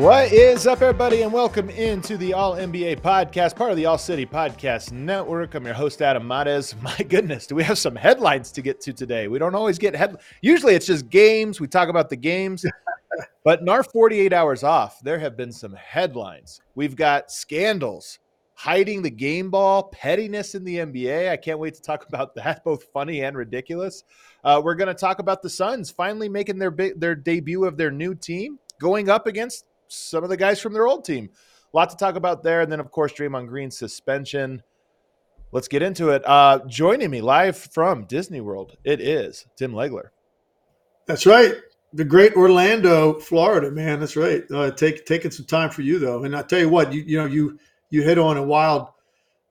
What is up, everybody, and welcome into the All NBA podcast, part of the All City Podcast Network. I'm your host, Adam Mares. My goodness, do we have some headlines to get to today? We don't always get head. Usually, it's just games. We talk about the games, but in our 48 hours off, there have been some headlines. We've got scandals, hiding the game ball, pettiness in the NBA. I can't wait to talk about that, both funny and ridiculous. Uh, we're going to talk about the Suns finally making their big, their debut of their new team, going up against some of the guys from their old team. A lot to talk about there. And then, of course, Draymond Green's suspension. Let's get into it. Uh, joining me live from Disney World, it is Tim Legler. That's right. The great Orlando, Florida, man. That's right. Uh, take, taking some time for you, though. And I tell you what, you, you know, you you hit on a wild –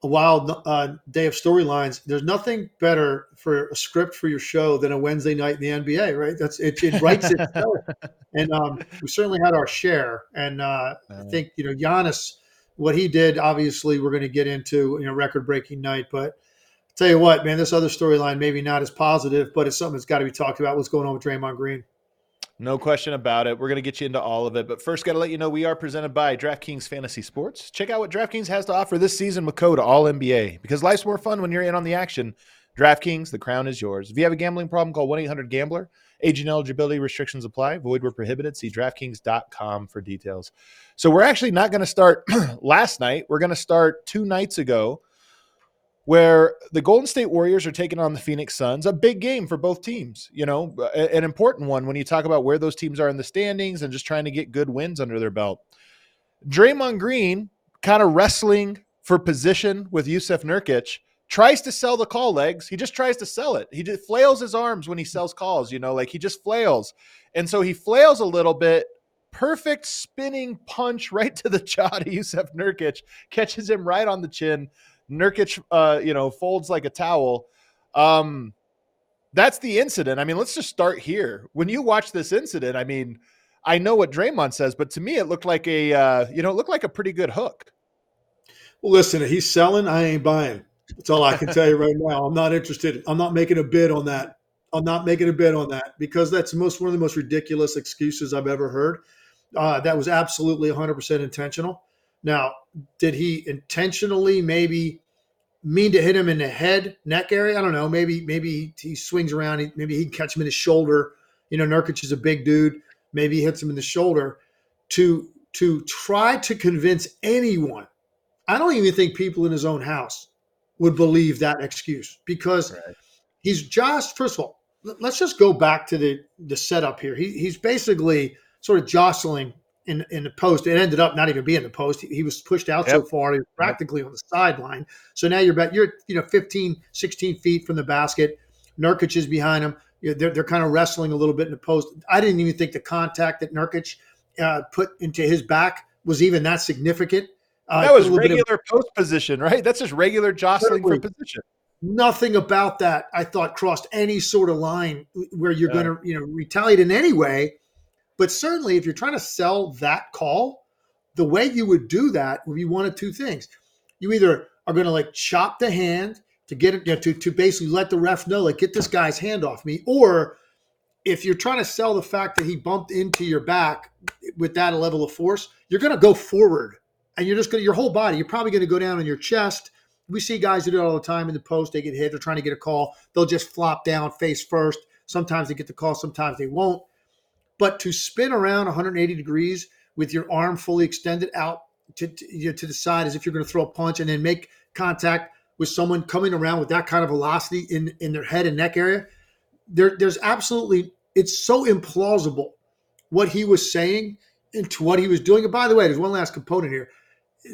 a wild uh, day of storylines. There's nothing better for a script for your show than a Wednesday night in the NBA, right? That's it. It writes itself, and um, we certainly had our share. And uh, I think you know Giannis, what he did. Obviously, we're going to get into you know record breaking night, but. I'll tell you what, man, this other storyline maybe not as positive, but it's something that's got to be talked about. What's going on with Draymond Green? No question about it. We're going to get you into all of it. But first, got to let you know we are presented by DraftKings Fantasy Sports. Check out what DraftKings has to offer this season with code ALLNBA because life's more fun when you're in on the action. DraftKings, the crown is yours. If you have a gambling problem, call 1 800 Gambler. Age and eligibility restrictions apply. Void where prohibited. See DraftKings.com for details. So we're actually not going to start last night. We're going to start two nights ago where the Golden State Warriors are taking on the Phoenix Suns, a big game for both teams, you know, an important one when you talk about where those teams are in the standings and just trying to get good wins under their belt. Draymond Green kind of wrestling for position with Jusuf Nurkic tries to sell the call legs. He just tries to sell it. He just flails his arms when he sells calls, you know, like he just flails. And so he flails a little bit. Perfect spinning punch right to the jaw to Jusuf Nurkic, catches him right on the chin. Nurkic, uh, you know, folds like a towel. Um, that's the incident. I mean, let's just start here. When you watch this incident, I mean, I know what Draymond says, but to me, it looked like a, uh, you know, it looked like a pretty good hook. Well, listen, he's selling. I ain't buying. That's all I can tell you right now. I'm not interested. I'm not making a bid on that. I'm not making a bid on that because that's most one of the most ridiculous excuses I've ever heard. Uh, that was absolutely 100% intentional. Now, did he intentionally maybe mean to hit him in the head, neck area? I don't know. Maybe maybe he swings around. Maybe he catch him in his shoulder. You know, Nurkic is a big dude. Maybe he hits him in the shoulder. To to try to convince anyone, I don't even think people in his own house would believe that excuse because right. he's just first of all. Let's just go back to the the setup here. He, he's basically sort of jostling in in the post. It ended up not even being the post. He, he was pushed out yep. so far, he was practically yep. on the sideline. So now you're about, you're you know 15, 16 feet from the basket. Nurkic is behind him. You know, they're they're kind of wrestling a little bit in the post. I didn't even think the contact that Nurkic uh, put into his back was even that significant. Uh, that was regular of, post position, right? That's just regular jostling for position. Nothing about that I thought crossed any sort of line where you're yeah. going to you know retaliate in any way but certainly, if you're trying to sell that call, the way you would do that would be one of two things. You either are going to like chop the hand to get it, you know, to, to basically let the ref know, like, get this guy's hand off me. Or if you're trying to sell the fact that he bumped into your back with that level of force, you're going to go forward and you're just going to, your whole body, you're probably going to go down on your chest. We see guys who do it all the time in the post. They get hit, they're trying to get a call. They'll just flop down face first. Sometimes they get the call, sometimes they won't. But to spin around 180 degrees with your arm fully extended out to, to, you know, to the side as if you're going to throw a punch and then make contact with someone coming around with that kind of velocity in, in their head and neck area, there, there's absolutely, it's so implausible what he was saying and to what he was doing. And by the way, there's one last component here.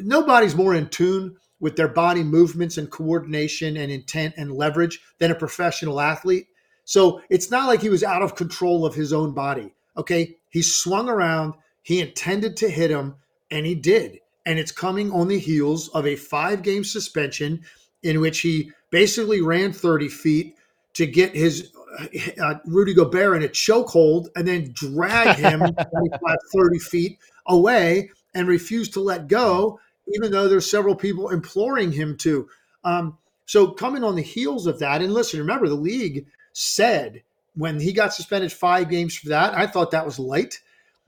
nobody's more in tune with their body movements and coordination and intent and leverage than a professional athlete. So it's not like he was out of control of his own body. Okay. He swung around, he intended to hit him, and he did. And it's coming on the heels of a five game suspension in which he basically ran 30 feet to get his uh, Rudy Gobert in a chokehold and then drag him 25, 30 feet away and refuse to let go, even though there's several people imploring him to. Um, so coming on the heels of that, and listen, remember the league said when he got suspended five games for that, I thought that was light.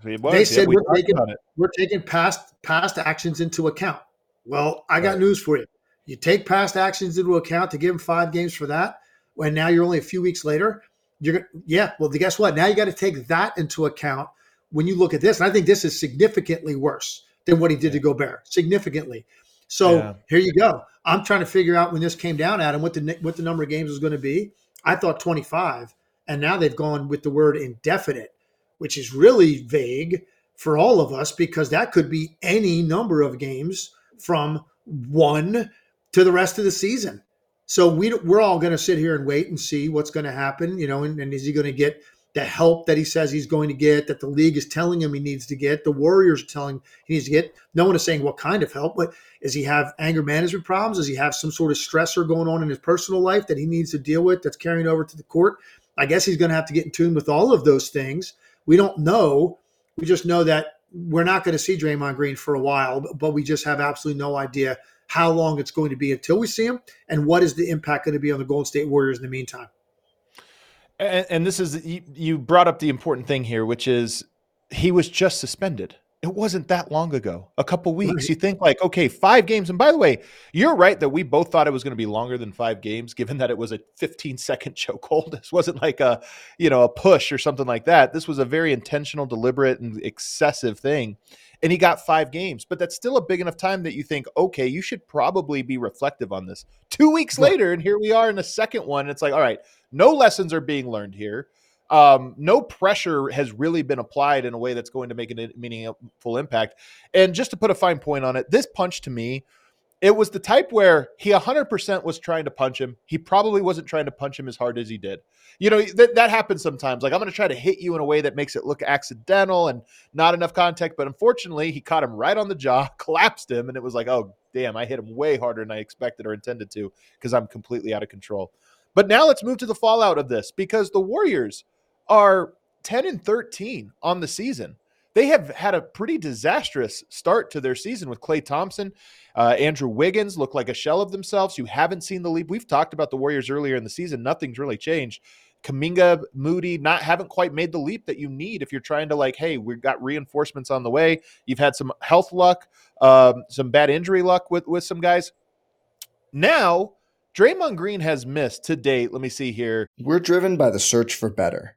Was, they said yeah, we we're taking we're taking past past actions into account. Well, I got right. news for you. You take past actions into account to give him five games for that, and now you're only a few weeks later. You're yeah. Well, guess what? Now you got to take that into account when you look at this, and I think this is significantly worse than what he did to Gobert, significantly. So yeah. here you go. I'm trying to figure out when this came down at him what the what the number of games was going to be. I thought 25, and now they've gone with the word indefinite, which is really vague for all of us because that could be any number of games from one to the rest of the season. So we we're all going to sit here and wait and see what's going to happen, you know, and, and is he going to get the help that he says he's going to get, that the league is telling him he needs to get, the Warriors are telling he needs to get. No one is saying what kind of help, but does he have anger management problems? Does he have some sort of stressor going on in his personal life that he needs to deal with that's carrying over to the court? I guess he's going to have to get in tune with all of those things. We don't know. We just know that we're not going to see Draymond Green for a while, but we just have absolutely no idea how long it's going to be until we see him and what is the impact going to be on the Golden State Warriors in the meantime. And, and this is you brought up the important thing here, which is he was just suspended. It wasn't that long ago, a couple weeks. Right. You think like, okay, five games. And by the way, you're right that we both thought it was going to be longer than five games, given that it was a 15 second chokehold. This wasn't like a, you know, a push or something like that. This was a very intentional, deliberate, and excessive thing. And he got five games, but that's still a big enough time that you think, okay, you should probably be reflective on this. Two weeks later, and here we are in the second one. It's like, all right, no lessons are being learned here. Um, no pressure has really been applied in a way that's going to make a meaningful impact. And just to put a fine point on it, this punch to me, it was the type where he 100% was trying to punch him. He probably wasn't trying to punch him as hard as he did. You know, that, that happens sometimes. Like, I'm going to try to hit you in a way that makes it look accidental and not enough contact. But unfortunately, he caught him right on the jaw, collapsed him, and it was like, oh, damn, I hit him way harder than I expected or intended to because I'm completely out of control. But now let's move to the fallout of this because the Warriors are 10 and 13 on the season. They have had a pretty disastrous start to their season with Klay Thompson. Uh, Andrew Wiggins look like a shell of themselves. You haven't seen the leap. We've talked about the Warriors earlier in the season. Nothing's really changed. Kuminga, Moody, not haven't quite made the leap that you need if you're trying to like, hey, we've got reinforcements on the way. You've had some health luck, um, some bad injury luck with with some guys. Now Draymond Green has missed to date. Let me see here. We're driven by the search for better.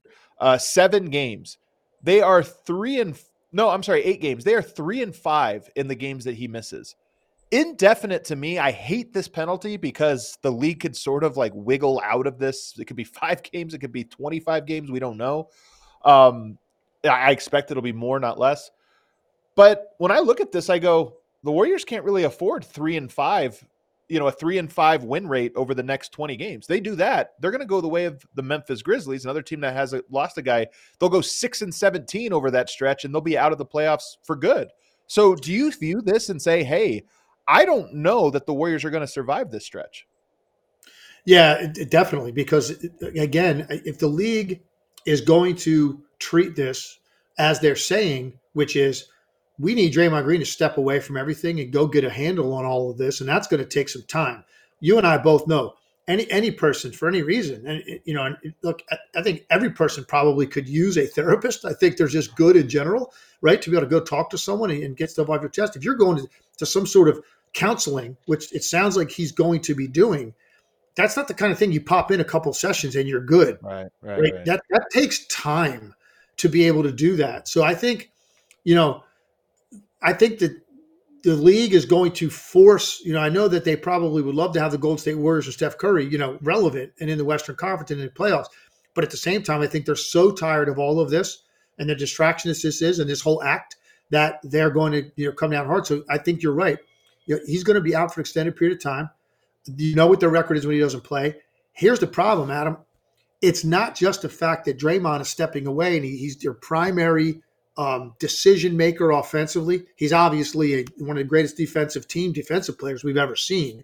Uh, seven games. They are three and no, I'm sorry, eight games. They are three and five in the games that he misses. Indefinite to me. I hate this penalty because the league could sort of like wiggle out of this. It could be five games. It could be 25 games. We don't know. Um, I expect it'll be more, not less. But when I look at this, I go, the Warriors can't really afford three and five you know a three and five win rate over the next 20 games. They do that they're going to go the way of the memphis grizzlies another team that has a, lost a guy. They'll go six and 17 over that stretch and they'll be out of the playoffs for good. So do you view this and say hey i don't know that the warriors are going to survive this stretch Yeah, it, definitely. Because again, if the league is going to treat this as they're saying, which is we need Draymond Green to step away from everything and go get a handle on all of this, and that's going to take some time. You and I both know any any person for any reason, and eh, you know, eh, look, I think every person probably could use a therapist. I think there's just good in general, right, to be able to go talk to someone and get stuff off your chest. If you're going to, to some sort of counseling, which it sounds like he's going to be doing, that's not the kind of thing you pop in a couple sessions and you're good. Right, right, right. right. That that takes time to be able to do that. So I think, you know, I think that the league is going to force, you know, I know that they probably would love to have the Golden State Warriors or Steph Curry, you know, relevant and in the Western Conference and in the playoffs. But at the same time, I think they're so tired of all of this and the distraction that this is and this whole act that they're going to, you know, come down hard. So I think you're right. You know, he's going to be out for an extended period of time. You know what their record is when he doesn't play. Here's the problem, Adam. It's not just the fact that Draymond is stepping away and he, he's their primary um, decision maker offensively. He's obviously a, one of the greatest defensive team defensive players we've ever seen.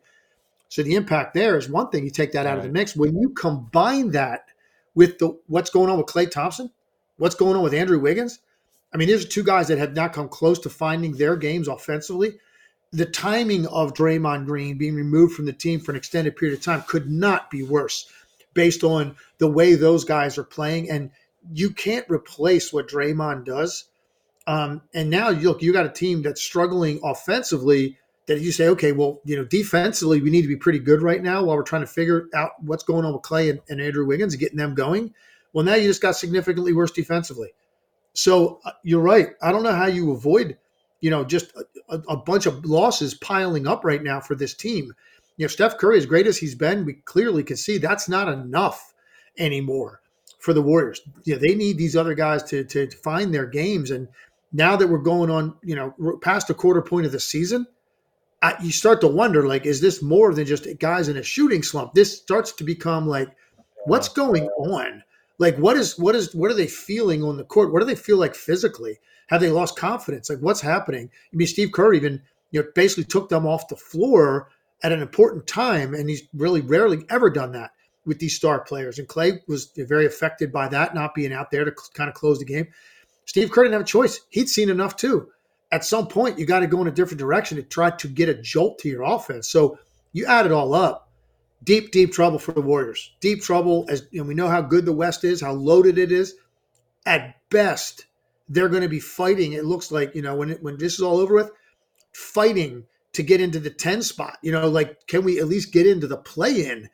So the impact there is one thing. You take that out right. of the mix. When you combine that with the what's going on with Klay Thompson, what's going on with Andrew Wiggins. I mean, there's two guys that have not come close to finding their games offensively the timing of Draymond Green being removed from the team for an extended period of time could not be worse based on the way those guys are playing. And you can't replace what Draymond does. Um, and now you look, you got a team that's struggling offensively that you say, okay, well, you know, defensively, we need to be pretty good right now while we're trying to figure out what's going on with Klay and, and Andrew Wiggins and getting them going. Well, now you just got significantly worse defensively. So uh, you're right. I don't know how you avoid you know, just a, a, bunch of losses piling up right now for this team. You know, Steph Curry, as great as he's been, we clearly can see that's not enough anymore for the Warriors. Yeah, they need these other guys to, to find their games. And now that we're going on, you know, past a quarter point of the season, I, you start to wonder, like, is this more than just guys in a shooting slump? This starts to become like, what's going on? Like, what is what is what are they feeling on the court? What do they feel like physically? Have they lost confidence? Like what's happening? I mean, Steve Kerr even you know basically took them off the floor at an important time, and he's really rarely ever done that with these star players. And Klay was very affected by that not being out there to kind of close the game. Steve Kerr didn't have a choice. He'd seen enough too. At some point, you got to go in a different direction to try to get a jolt to your offense. So you add it all up. Deep, deep trouble for the Warriors. Deep trouble, as you know, we know how good the West is, how loaded it is. At best, they're going to be fighting. It looks like you know when it, when this is all over with, fighting to get into the ten spot. You know, like can we at least get into the play in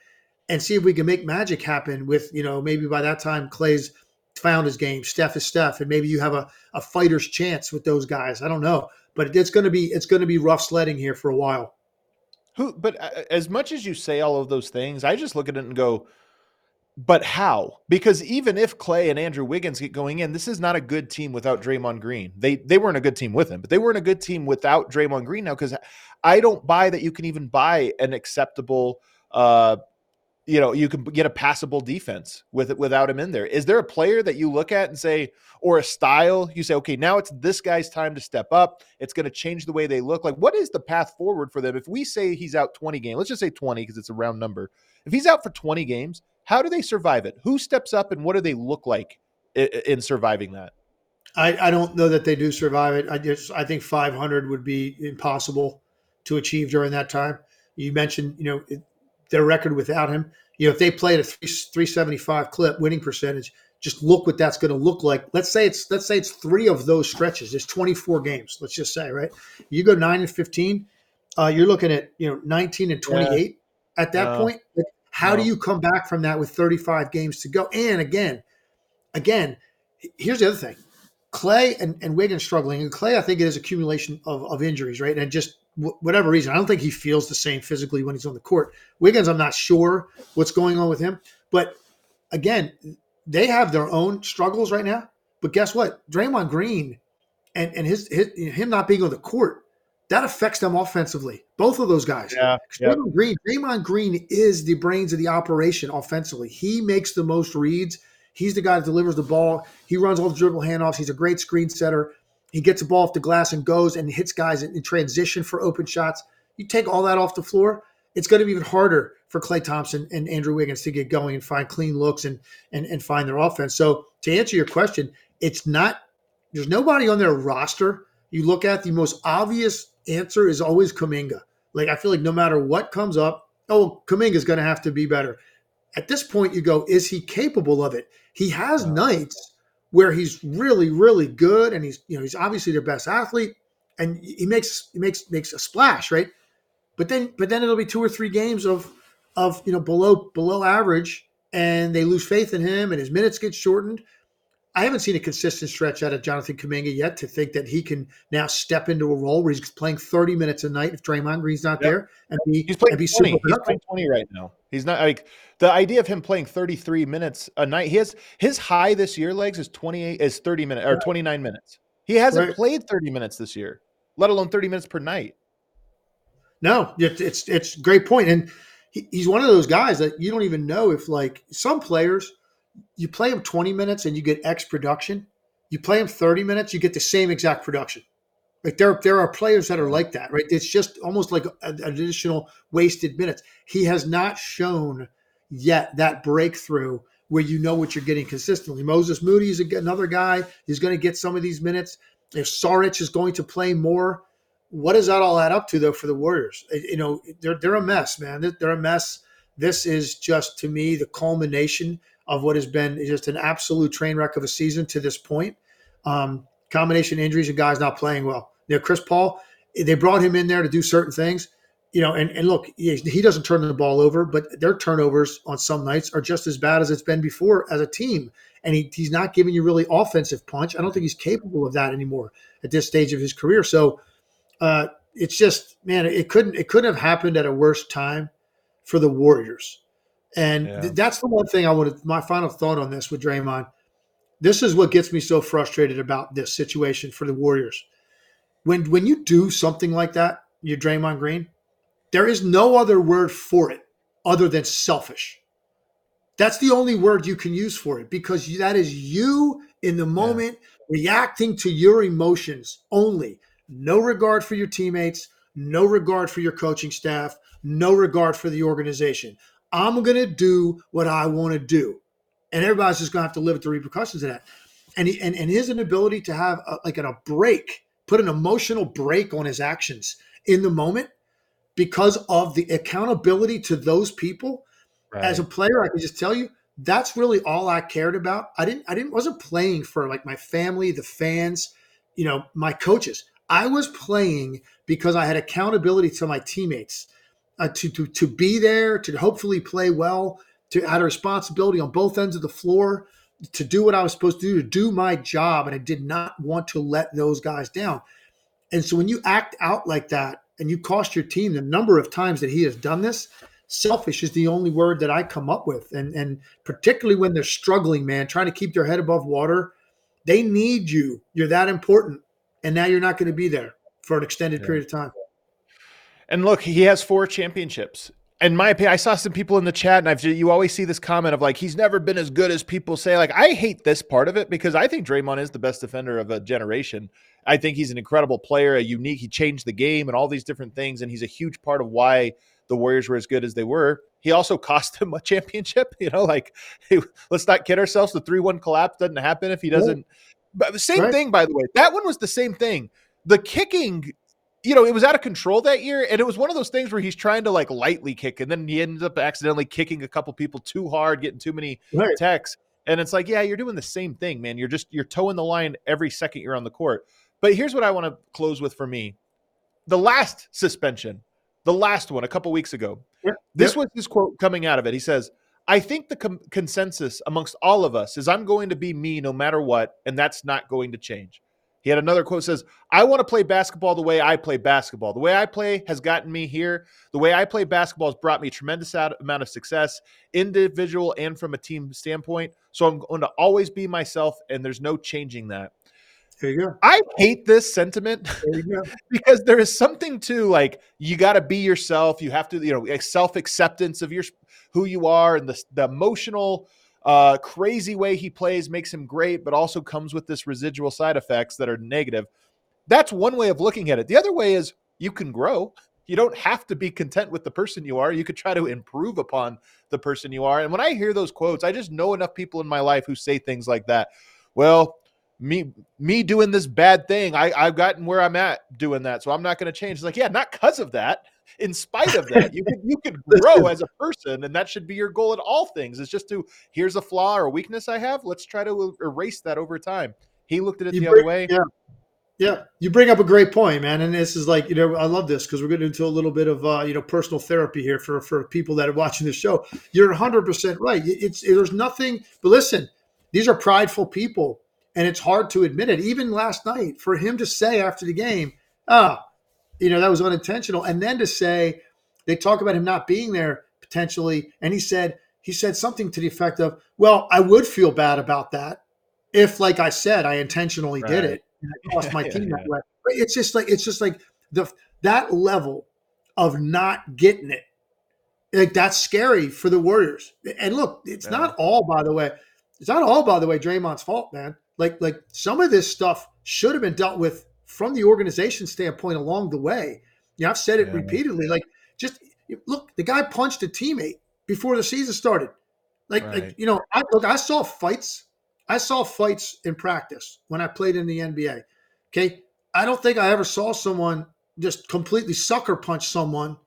and see if we can make magic happen? With you know maybe by that time Klay's found his game, Steph is Steph, and maybe you have a, a fighter's chance with those guys. I don't know, but it's going to be it's going to be rough sledding here for a while. Who? But uh, as much as you say all of those things, I just look at it and go but how? Because even if Klay and Andrew Wiggins get going in, this is not a good team without Draymond Green. They they weren't a good team with him, but they weren't a good team without Draymond Green now because I don't buy that you can even buy an acceptable uh you know, you can get a passable defense with it without him in there. Is there a player that you look at and say, or a style you say, okay, now it's this guy's time to step up. It's going to change the way they look. Like, what is the path forward for them? If we say he's out 20 games, let's just say 20 because it's a round number. If he's out for 20 games, how do they survive it? Who steps up and what do they look like in surviving that? I, I don't know that they do survive it. I just I think 500 would be impossible to achieve during that time. You mentioned, you know, their record without him. You know, if they played a 375 clip winning percentage, just look what that's going to look like. Let's say it's let's say it's three of those stretches. It's 24 games. Let's just say, right? You go nine and 15. Uh, you're looking at you know 19 and 28 yeah. at that point. How do you come back from that with 35 games to go? And again, again, here's the other thing. Klay and, and Wiggins struggling. And Klay, I think it is accumulation of, of injuries, right? And just w- whatever reason, I don't think he feels the same physically when he's on the court. Wiggins, I'm not sure what's going on with him. But again, they have their own struggles right now. But guess what? Draymond Green and, and his, his him not being on the court that affects them offensively. Both of those guys. Yeah, yeah. Draymond Green, Draymond Green is the brains of the operation offensively. He makes the most reads. He's the guy that delivers the ball. He runs all the dribble handoffs. He's a great screen setter. He gets the ball off the glass and goes and hits guys in, in transition for open shots. You take all that off the floor, it's going to be even harder for Klay Thompson and Andrew Wiggins to get going and find clean looks and and and find their offense. So to answer your question, it's not there's nobody on their roster. You look at the most obvious answer is always Kuminga. Like I feel like no matter what comes up, oh, Kuminga is going to have to be better. At this point, you go, is he capable of it? He has nights where he's really, really good, and he's you know he's obviously their best athlete, and he makes he makes makes a splash, right? But then but then it'll be two or three games of of you know below below average, and they lose faith in him, and his minutes get shortened. I haven't seen a consistent stretch out of Jonathan Kuminga yet to think that he can now step into a role where he's playing 30 minutes a night if Draymond Green's not yep. there and be he's playing be 20. He's playing 20 right now. He's not like the idea of him playing 33 minutes a night. He has his high this year legs is 28 is 30 minutes or 29 minutes. He hasn't right. played 30 minutes this year, let alone 30 minutes per night. No, it's it's great point, and he, he's one of those guys that you don't even know if like some players you play him 20 minutes and you get X production. You play him 30 minutes, you get the same exact production. Like there, there are players that are like that, right? It's just almost like an additional wasted minutes. He has not shown yet that breakthrough where you know what you're getting consistently. Moses Moody is another guy. He's going to get some of these minutes. If Saric is going to play more, what does that all add up to though for the Warriors? You know, they're they're a mess, man. They're a mess. This is just to me the culmination of what has been just an absolute train wreck of a season to this point. Um, combination injuries and guys not playing well. You know, Chris Paul, they brought him in there to do certain things. You know, and, and look, he, he doesn't turn the ball over, but their turnovers on some nights are just as bad as it's been before as a team. And he, he's not giving you really offensive punch. I don't think he's capable of that anymore at this stage of his career. So uh, it's just, man, it couldn't it couldn't have happened at a worse time for the Warriors. And yeah. th- that's the one thing I wanted. My final thought on this with Draymond. This is what gets me so frustrated about this situation for the Warriors. When when you do something like that, you Draymond Green, there is no other word for it other than selfish. That's the only word you can use for it because that is you in the moment yeah. reacting to your emotions only. No regard for your teammates, no regard for your coaching staff, no regard for the organization. I'm going to do what I want to do. And everybody's just going to have to live with the repercussions of that. And, he, and, and his inability to have a, like a break, put an emotional break on his actions in the moment because of the accountability to those people. Right. As a player, I can just tell you that's really all I cared about. I didn't I didn't wasn't playing for like my family, the fans, you know, my coaches. I was playing because I had accountability to my teammates uh, to, to to be there, to hopefully play well, to had a responsibility on both ends of the floor, to do what I was supposed to do, to do my job, and I did not want to let those guys down. And so when you act out like that and you cost your team the number of times that he has done this, selfish is the only word that I come up with. And and particularly when they're struggling, man, trying to keep their head above water, they need you. You're that important. And now you're not going to be there for an extended yeah. period of time. And look, he has four championships. In my opinion, I saw some people in the chat, and I've you always see this comment of like he's never been as good as people say. Like I hate this part of it because I think Draymond is the best defender of a generation. I think he's an incredible player, a unique. He changed the game and all these different things, and he's a huge part of why the Warriors were as good as they were. He also cost him a championship. You know, like hey, let's not kid ourselves. The three-one collapse doesn't happen if he doesn't. But the same right. thing, by the way. That one was the same thing. The kicking you know, it was out of control that year, and it was one of those things where he's trying to like lightly kick, and then he ends up accidentally kicking a couple people too hard, getting too many right. techs. And it's like, yeah, you're doing the same thing, man. You're just you're toeing the line every second you're on the court. But here's what I want to close with for me: the last suspension, the last one a couple weeks ago. Yep. This yep. was his quote coming out of it. He says, "I think the com- consensus amongst all of us is I'm going to be me no matter what, and that's not going to change." He had another quote says, I want to play basketball the way I play basketball. The way I play has gotten me here. The way I play basketball has brought me tremendous amount of success, individual and from a team standpoint. So I'm going to always be myself, and there's no changing that. There you go. I hate this sentiment because there is something to like you got to be yourself. You have to, you know, self acceptance of your who you are and the, the emotional uh, crazy way he plays makes him great, but also comes with this residual side effects that are negative. That's one way of looking at it. The other way is you can grow. You don't have to be content with the person you are. You could try to improve upon the person you are. And when I hear those quotes, I just know enough people in my life who say things like that. Well, me me doing this bad thing, I, I've gotten where I'm at doing that. So I'm not going to change. It's like, yeah, not because of that. In spite of that, you could you could grow as a person, and that should be your goal at all things. It's just to here's a flaw or a weakness I have. Let's try to erase that over time. He looked at it You the bring- other way. Yeah. Yeah, you bring up a great point, man, and this is like you know I love this because we're getting into a little bit of uh, you know personal therapy here for for people that are watching the show. You're 100 percent right. It's there's nothing, but listen, these are prideful people, and it's hard to admit it. Even last night, for him to say after the game, ah, you know that was unintentional, and then to say they talk about him not being there potentially, and he said he said something to the effect of, "Well, I would feel bad about that if, like I said, I intentionally did it and I cost my team yeah. that way." Right? It's just like it's just like the that level of not getting it. Like that's scary for the Warriors. And look, it's Yeah. not all by the way. It's not all by the way Draymond's fault, man. Like like some of this stuff should have been dealt with from the organization standpoint along the way. You know, I've said it Yeah. repeatedly. Like just look, the guy punched a teammate before the season started. Like, Right. like you know, I look, I saw fights. I saw fights in practice when I played in the NBA. Okay. I don't think I ever saw someone just completely sucker punch someone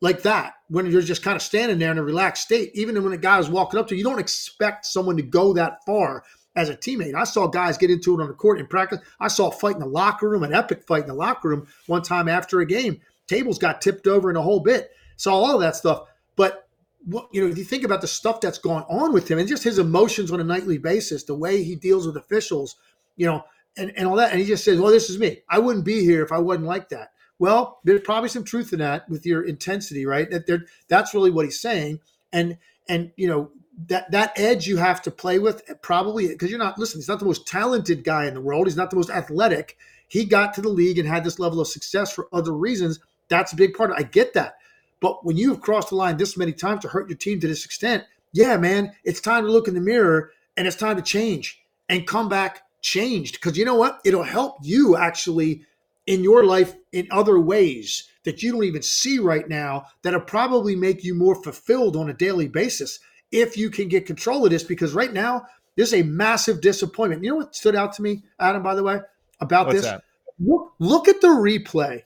like that when you're just kind of standing there in a relaxed state. Even when a guy is walking up to you, you don't expect someone to go that far as a teammate. I saw guys get into it on the court in practice. I saw a fight in the locker room, an epic fight in the locker room one time after a game. Tables got tipped over in a whole bit. Saw all that stuff. But what you know, if you think about the stuff that's gone on with him and just his emotions on a nightly basis, the way he deals with officials, you know, and, and all that. And he just says, Well, this is me. I wouldn't be here if I wasn't like that. Well, there's probably some truth in that with your intensity, right? That that's really what he's saying. And and you know, that that edge you have to play with probably because you're not listen, he's not the most talented guy in the world. He's not the most athletic. He got to the league and had this level of success for other reasons. That's a big part of it. I get that. But when you've crossed the line this many times to hurt your team to this extent, yeah, man, it's time to look in the mirror and it's time to change and come back changed. Because you know what? It'll help you actually in your life in other ways that you don't even see right now that'll probably make you more fulfilled on a daily basis if you can get control of this. Because right now, there's a massive disappointment. You know what stood out to me, Adam, by the way, about What's this? that? Look, look at the replay.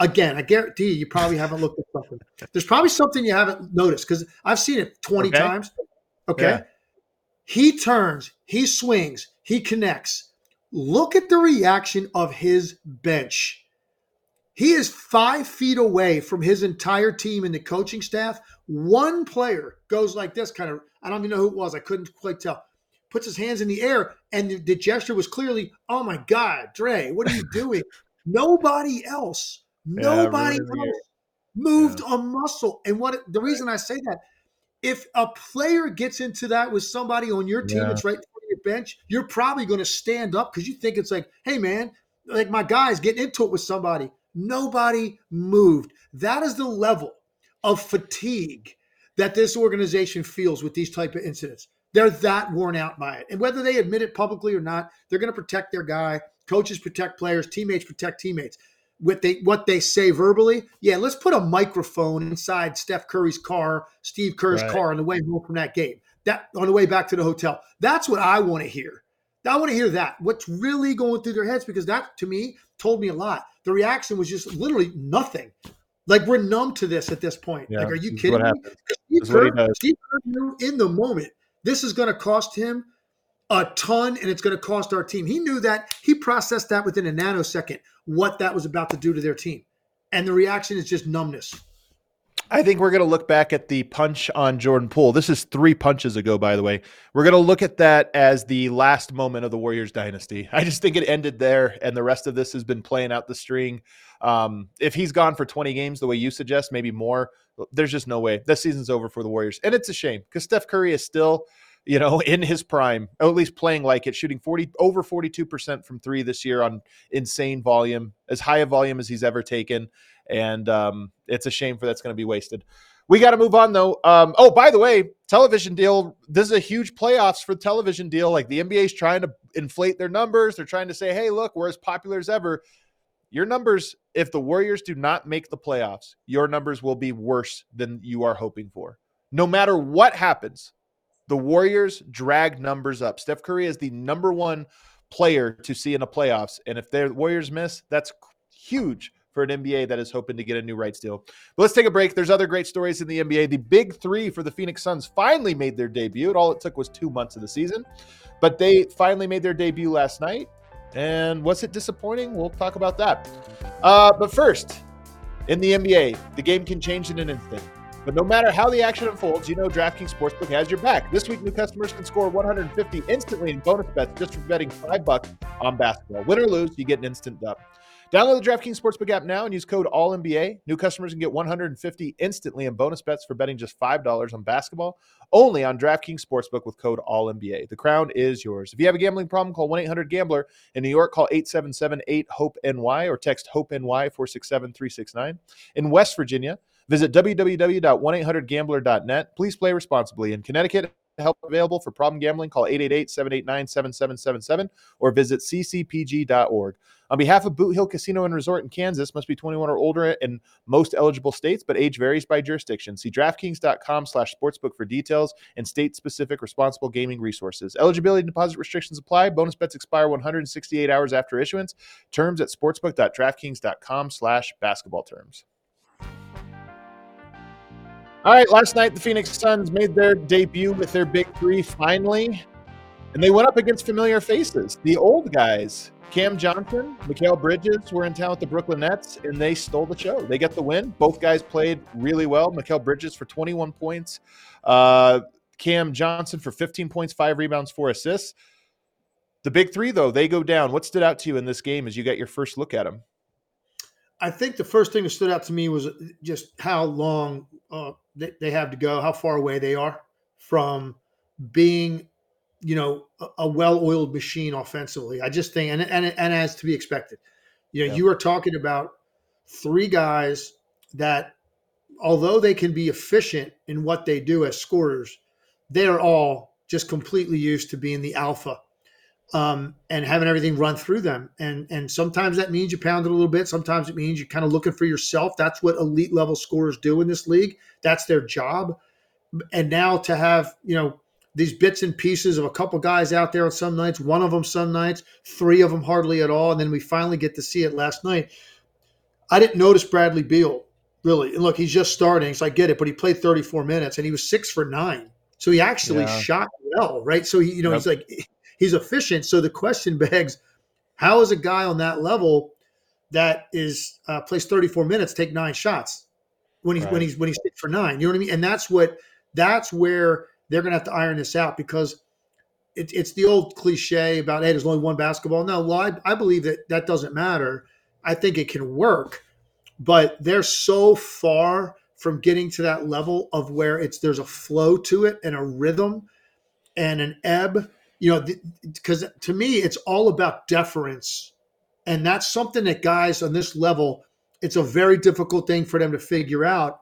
Again, I guarantee you, you probably haven't looked at something. There's probably something you haven't noticed because I've seen it 20 Okay. times. Okay. Yeah. He turns, he swings, he connects. Look at the reaction of his bench. He is five feet away from his entire team and the coaching staff. One player goes like this, kind of. I don't even know who it was. I couldn't quite tell. Puts his hands in the air, and the, the gesture was clearly, "Oh my God, Dre, what are you doing?" Nobody else, nobody really else moved a muscle. And what the reason I say that, if a player gets into that with somebody on your team Yeah. that's right on your bench, you're probably going to stand up because you think it's like, hey man, like my guy's getting into it with somebody. Nobody moved. That is the level of fatigue that this organization feels with these type of incidents. They're that worn out by it. And whether they admit it publicly or not, they're going to protect their guy. Coaches protect players, teammates protect teammates. What they what they say verbally, yeah, let's put a microphone inside Steph Curry's car, Steve Kerr's Right. car on the way home from that game. That on the way back to the hotel. That's what I want to hear. I want to hear that. What's really going through their heads? Because that to me told me a lot. The reaction was just literally nothing. Like we're numb to this at this point. Yeah, like, are you kidding what me? Steve what Kerr, does. Steve Kerr knew in the moment this is going to cost him a ton and it's going to cost our team. He knew that. He processed that within a nanosecond, what that was about to do to their team. And the reaction is just numbness. I think we're going to look back at the punch on Jordan Poole. This is three punches ago, by the way. We're going to look at that as the last moment of the Warriors dynasty. I just think it ended there, and the rest of this has been playing out the string. Um, if he's gone for 20 games, the way you suggest, maybe more, there's just no way. This season's over for the Warriors. And it's a shame because Steph Curry is still, you know, in his prime, or at least playing like it, shooting 40 over 42% from three this year on insane volume, as high a volume as he's ever taken and um, it's a shame for that's going to be wasted. We got to move on though. Um, oh, by the way, television deal. This is a huge playoffs for the television deal. Like the NBA is trying to inflate their numbers. They're trying to say, "Hey, look, we're as popular as ever." Your numbers, if the Warriors do not make the playoffs, your numbers will be worse than you are hoping for. No matter what happens, the Warriors drag numbers up. Steph Curry is the number one player to see in the playoffs. And if the Warriors miss, that's huge for an NBA that is hoping to get a new rights deal. But let's take a break. There's other great stories in the NBA. The big three for the Phoenix Suns finally made their debut. All it took was two months of the season, but they finally made their debut last night. And was it disappointing? We'll talk about that. Uh, but first, in the NBA, the game can change in an instant. But no matter how the action unfolds, you know DraftKings Sportsbook has your back. This week, new customers can score 150 instantly in bonus bets just for betting five bucks on basketball. Win or lose, you get an instant dub. Download the DraftKings Sportsbook app now and use code ALLNBA. New customers can get 150 instantly in bonus bets for betting just $5 on basketball, only on DraftKings Sportsbook with code ALLNBA. The crown is yours. If you have a gambling problem, call 1-800-GAMBLER. In New York, call 877-8-HOPE-NY or text HOPE-NY 467-369. In West Virginia, visit www.1800gambler.net. Please play responsibly. In Connecticut, help available for problem gambling, call 888-789-7777 or visit ccpg.org. On behalf of Boot Hill Casino and Resort in Kansas, must be 21 or older in most eligible states, but age varies by jurisdiction. See DraftKings.com slash sportsbook for details and state-specific responsible gaming resources. Eligibility and deposit restrictions apply. Bonus bets expire 168 hours after issuance. Terms at sportsbook.draftkings.com slash basketball terms. All right, last night the Phoenix Suns made their debut with their big three finally, and they went up against familiar faces, the old guys. Cam Johnson, Mikal Bridges were in town with the Brooklyn Nets, and they stole the show. They get the win. Both guys played really well. Mikal Bridges for 21 points, uh, Cam Johnson for 15 points, five rebounds, four assists. The big three, though, they go down. What stood out to you in this game as you got your first look at them? I think the first thing that stood out to me was just how long uh, they, they have to go, how far away they are from being you know, a, a well-oiled machine offensively. I just think, and and and as to be expected, you know, yeah. you are talking about three guys that, although they can be efficient in what they do as scorers, they are all just completely used to being the alpha um, and having everything run through them. And and sometimes that means you pound it a little bit. Sometimes it means you're kind of looking for yourself. That's what elite level scorers do in this league. That's their job. And now to have you know these bits and pieces of a couple guys out there on some nights, one of them some nights, three of them hardly at all, and then we finally get to see it last night. I didn't notice Bradley Beal really. And look, he's just starting, so I get it, but he played 34 minutes and he was six for nine. So he actually yeah. shot well, right? So he, you know, yep. he's like he's efficient. So the question begs, how is a guy on that level that is uh, plays 34 minutes take nine shots when he's right. when he's when he's six for nine? You know what I mean? And that's what that's where they're going to have to iron this out because it, it's the old cliche about hey, there's only one basketball. No, well, I, I believe that that doesn't matter. I think it can work, but they're so far from getting to that level of where it's there's a flow to it and a rhythm and an ebb. You know, because to me, it's all about deference, and that's something that guys on this level, it's a very difficult thing for them to figure out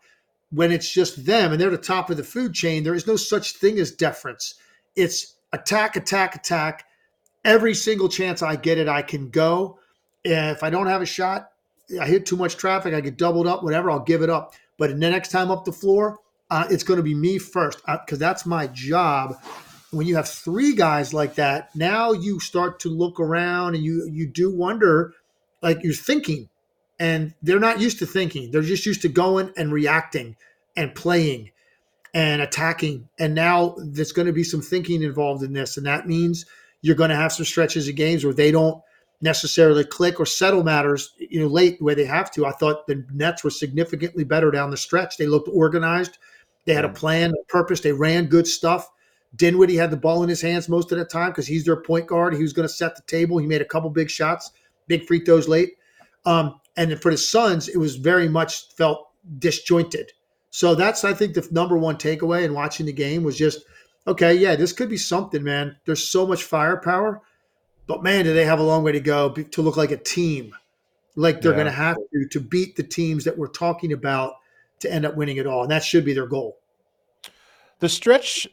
when it's just them and they're the top of the food chain, there is no such thing as deference. It's attack, attack, attack. Every single chance I get it, I can go. If I don't have a shot, I hit too much traffic, I get doubled up, whatever, I'll give it up. But the next time up the floor, uh, it's going to be me first because uh, that's my job. When you have three guys like that, now you start to look around and you you do wonder, like you're thinking, and they're not used to thinking. They're just used to going and reacting and playing and attacking. And now there's going to be some thinking involved in this. And that means you're going to have some stretches of games where they don't necessarily click or settle matters, you know, late where they have to. I thought the Nets were significantly better down the stretch. They looked organized. They had a plan, a purpose. They ran good stuff. Dinwiddie had the ball in his hands most of the time because he's their point guard. He was going to set the table. He made a couple big shots, big free throws late. Um, and for the Suns, it was very much felt disjointed. So that's I think the number one takeaway in watching the game was just okay, yeah, this could be something, man. There's so much firepower, but man, do they have a long way to go to look like a team, like they're yeah. going to have to to beat the teams that we're talking about to end up winning it all, and that should be their goal. The stretch,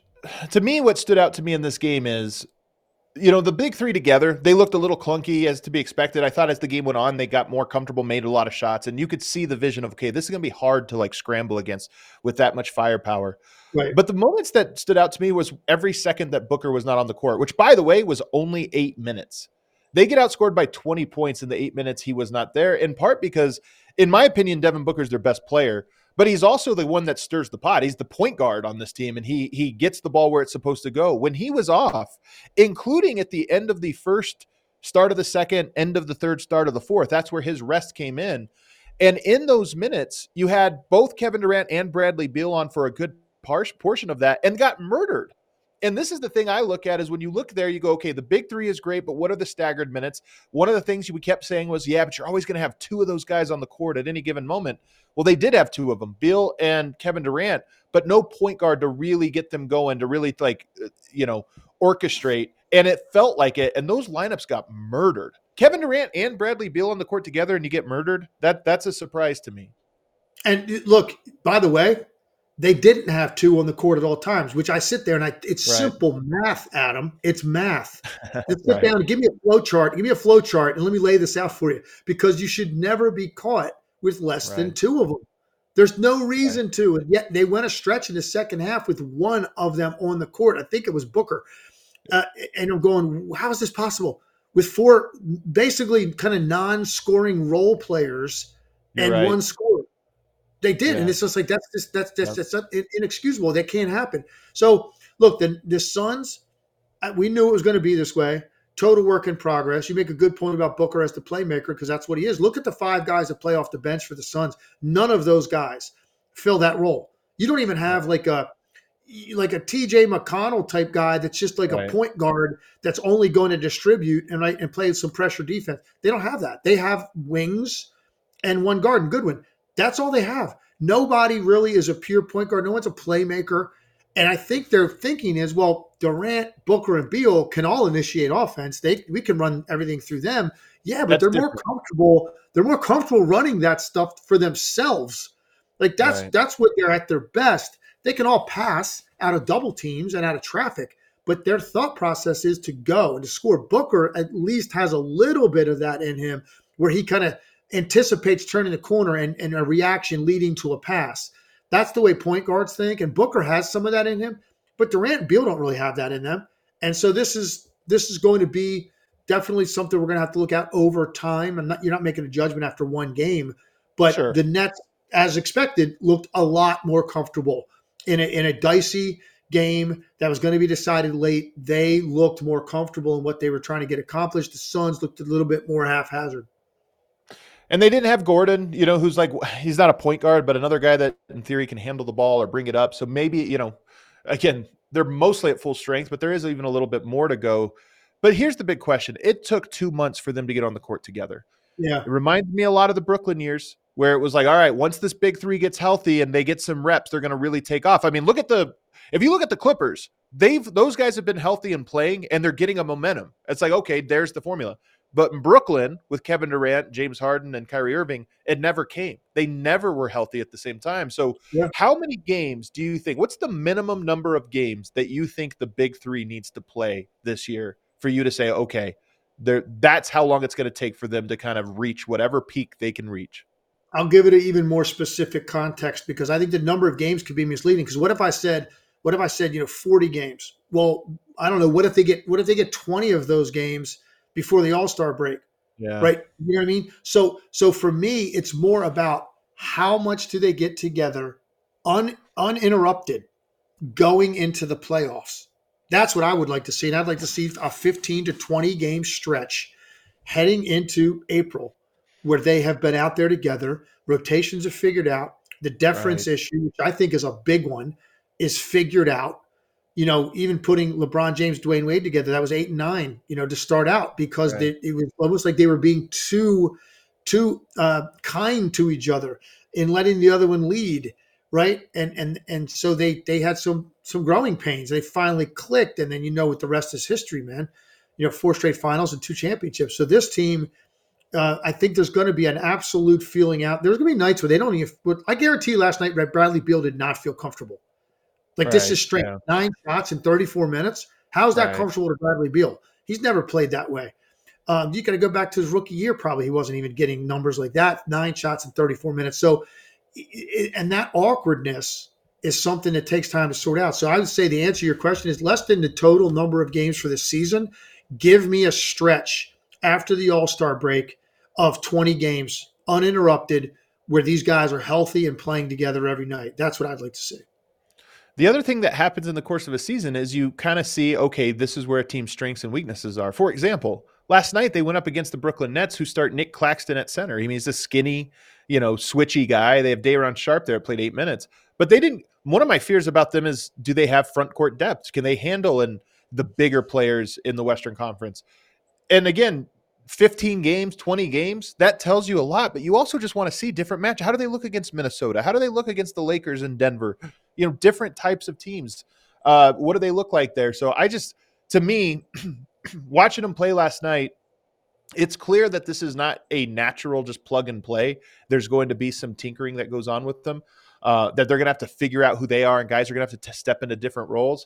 to me, what stood out to me in this game is you know, the big three together, they looked a little clunky as to be expected. I thought as the game went on, they got more comfortable, made a lot of shots, and you could see the vision of, okay, this is going to be hard to like scramble against with that much firepower. Right. But the moments that stood out to me was every second that Booker was not on the court, which by the way was only eight minutes. They get outscored by 20 points in the eight minutes he was not there, in part because, in my opinion, Devin Booker's their best player but he's also the one that stirs the pot. He's the point guard on this team, and he he gets the ball where it's supposed to go. When he was off, including at the end of the first, start of the second, end of the third, start of the fourth, that's where his rest came in. And in those minutes, you had both Kevin Durant and Bradley Beal on for a good portion of that and got murdered. And this is the thing I look at is when you look there, you go, okay, the big three is great, but what are the staggered minutes? One of the things we kept saying was, yeah, but you're always going to have two of those guys on the court at any given moment. Well, they did have two of them, Beal and Kevin Durant, but no point guard to really get them going, to really like, uh, you know, orchestrate. And it felt like it. And those lineups got murdered. Kevin Durant and Bradley Beal on the court together, and you get murdered. That that's a surprise to me. And look, by the way, they didn't have two on the court at all times, which I sit there and I it's right. simple math, Adam. It's math. Sit right. down and give me a flow chart. Give me a flow chart and let me lay this out for you because you should never be caught with less right. than two of them. There's no reason to. And yet they went a stretch in the second half with one of them on the court. I think it was Booker. Uh, and I'm going, how is this possible? With four basically kind of non scoring role players You're and one scorer. They did. Yeah. And it's just like, that's just, that's just, yep. that's inexcusable. That can't happen. So look, the, the Suns, uh, we knew it was going to be this way total work in progress. You make a good point about Booker as the playmaker because that's what he is. Look at the five guys that play off the bench for the Suns. None of those guys fill that role. You don't even have like a like a TJ McConnell type guy that's just like right. a point guard that's only going to distribute and right and play some pressure defense. They don't have that. They have wings and one guard and Goodwin. That's all they have. Nobody really is a pure point guard. No one's a playmaker. And I think their thinking is, well, Durant, Booker, and Beal can all initiate offense. They we can run everything through them. Yeah, but that's they're different. more comfortable. They're more comfortable running that stuff for themselves. Like that's right. that's what they're at their best. They can all pass out of double teams and out of traffic, but their thought process is to go and to score. Booker at least has a little bit of that in him, where he kind of anticipates turning the corner and, and a reaction leading to a pass. That's the way point guards think, and Booker has some of that in him, but Durant and Beal don't really have that in them. And so this is this is going to be definitely something we're going to have to look at over time. And you're not making a judgment after one game, but sure. the Nets, as expected, looked a lot more comfortable in a, in a dicey game that was going to be decided late. They looked more comfortable in what they were trying to get accomplished. The Suns looked a little bit more haphazard. And they didn't have Gordon, you know, who's like he's not a point guard, but another guy that in theory can handle the ball or bring it up. So maybe, you know, again, they're mostly at full strength, but there is even a little bit more to go. But here's the big question. It took 2 months for them to get on the court together. Yeah. It reminds me a lot of the Brooklyn years where it was like, all right, once this big 3 gets healthy and they get some reps, they're going to really take off. I mean, look at the if you look at the Clippers, they've those guys have been healthy and playing and they're getting a momentum. It's like, okay, there's the formula. But in Brooklyn, with Kevin Durant, James Harden, and Kyrie Irving, it never came. They never were healthy at the same time. So, yeah. how many games do you think? What's the minimum number of games that you think the Big Three needs to play this year for you to say, okay, that's how long it's going to take for them to kind of reach whatever peak they can reach? I'll give it an even more specific context because I think the number of games could be misleading. Because what if I said, what if I said, you know, 40 games? Well, I don't know. What if they get, what if they get 20 of those games? Before the All Star break. Yeah. Right. You know what I mean? So so for me, it's more about how much do they get together un, uninterrupted going into the playoffs. That's what I would like to see. And I'd like to see a 15 to 20 game stretch heading into April where they have been out there together. Rotations are figured out. The deference right. issue, which I think is a big one, is figured out you know, even putting LeBron James, Dwyane Wade together, that was eight and nine, you know, to start out because right. they, it was almost like they were being too, too uh, kind to each other in letting the other one lead, right? And and and so they they had some some growing pains. They finally clicked, and then you know what the rest is history, man. You know, four straight finals and two championships. So this team, uh, I think there's going to be an absolute feeling out. There's going to be nights where they don't even. I guarantee last night, Bradley Beal did not feel comfortable like right, this is straight yeah. nine shots in 34 minutes. How's that right. comfortable to Bradley Beal? He's never played that way. Um, you got to go back to his rookie year. Probably he wasn't even getting numbers like that. Nine shots in 34 minutes. So, and that awkwardness is something that takes time to sort out. So I would say the answer to your question is less than the total number of games for the season. Give me a stretch after the All Star break of 20 games uninterrupted where these guys are healthy and playing together every night. That's what I'd like to see. The other thing that happens in the course of a season is you kind of see, okay, this is where a team's strengths and weaknesses are. For example, last night they went up against the Brooklyn Nets, who start Nick Claxton at center. He means a skinny, you know, switchy guy. They have Day'Ron Sharpe there, played eight minutes, but they didn't. One of my fears about them is, do they have front court depth? Can they handle and the bigger players in the Western Conference? And again, 15 games, 20 games, that tells you a lot, but you also just want to see different matches. How do they look against Minnesota? How do they look against the Lakers in Denver? You know, different types of teams. Uh, what do they look like there? So I just, to me, watching them play last night, it's clear that this is not a natural just plug and play. There's going to be some tinkering that goes on with them. Uh, that they're going to have to figure out who they are, and guys are going to have to t- step into different roles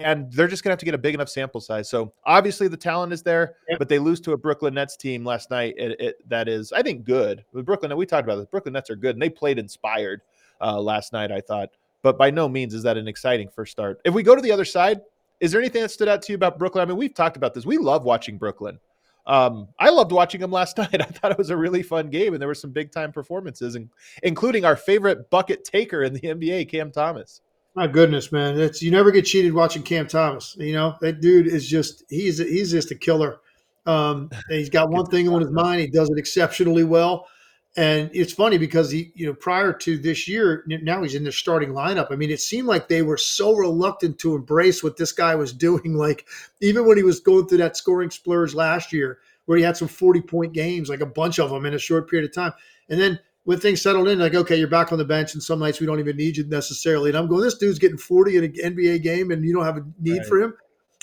and they're just going to have to get a big enough sample size. So obviously the talent is there, but they lose to a Brooklyn Nets team last night. It, it, that is, I think, good. The Brooklyn, we talked about this. Brooklyn Nets are good, and they played inspired uh, last night. I thought, but by no means is that an exciting first start. If we go to the other side, is there anything that stood out to you about Brooklyn? I mean, we've talked about this. We love watching Brooklyn. Um, I loved watching them last night. I thought it was a really fun game, and there were some big time performances, and, including our favorite bucket taker in the NBA, Cam Thomas. My goodness, man! It's you never get cheated watching Cam Thomas. You know that dude is just he's he's just a killer. Um, he's got one thing on his mind. He does it exceptionally well, and it's funny because he you know prior to this year now he's in the starting lineup. I mean, it seemed like they were so reluctant to embrace what this guy was doing. Like even when he was going through that scoring splurge last year, where he had some forty point games, like a bunch of them in a short period of time, and then when things settled in, like, okay, you're back on the bench, and some nights we don't even need you necessarily. And I'm going, this dude's getting 40 in an NBA game, and you don't have a need right. for him.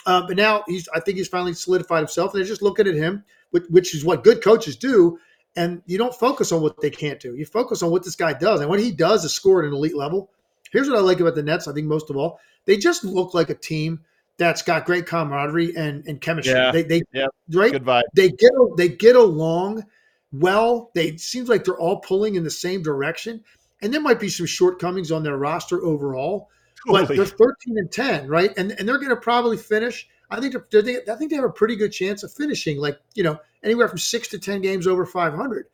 Uh, but now he's, I think he's finally solidified himself, and they're just looking at him, which, which, is what good coaches do. And you don't focus on what they can't do. You focus on what this guy does, and what he does is score at an elite level. Here's what I like about the Nets. I think most of all, they just look like a team that's got great camaraderie and, and chemistry. Yeah. They, they yeah. right. Good vibe. They get they get along well. They seems like they're all pulling in the same direction, and there might be some shortcomings on their roster overall. Totally. But they're 13 and 10, right? And and they're going to probably finish. I think they, I think they have a pretty good chance of finishing, like you know, anywhere from six to 10 games over 500.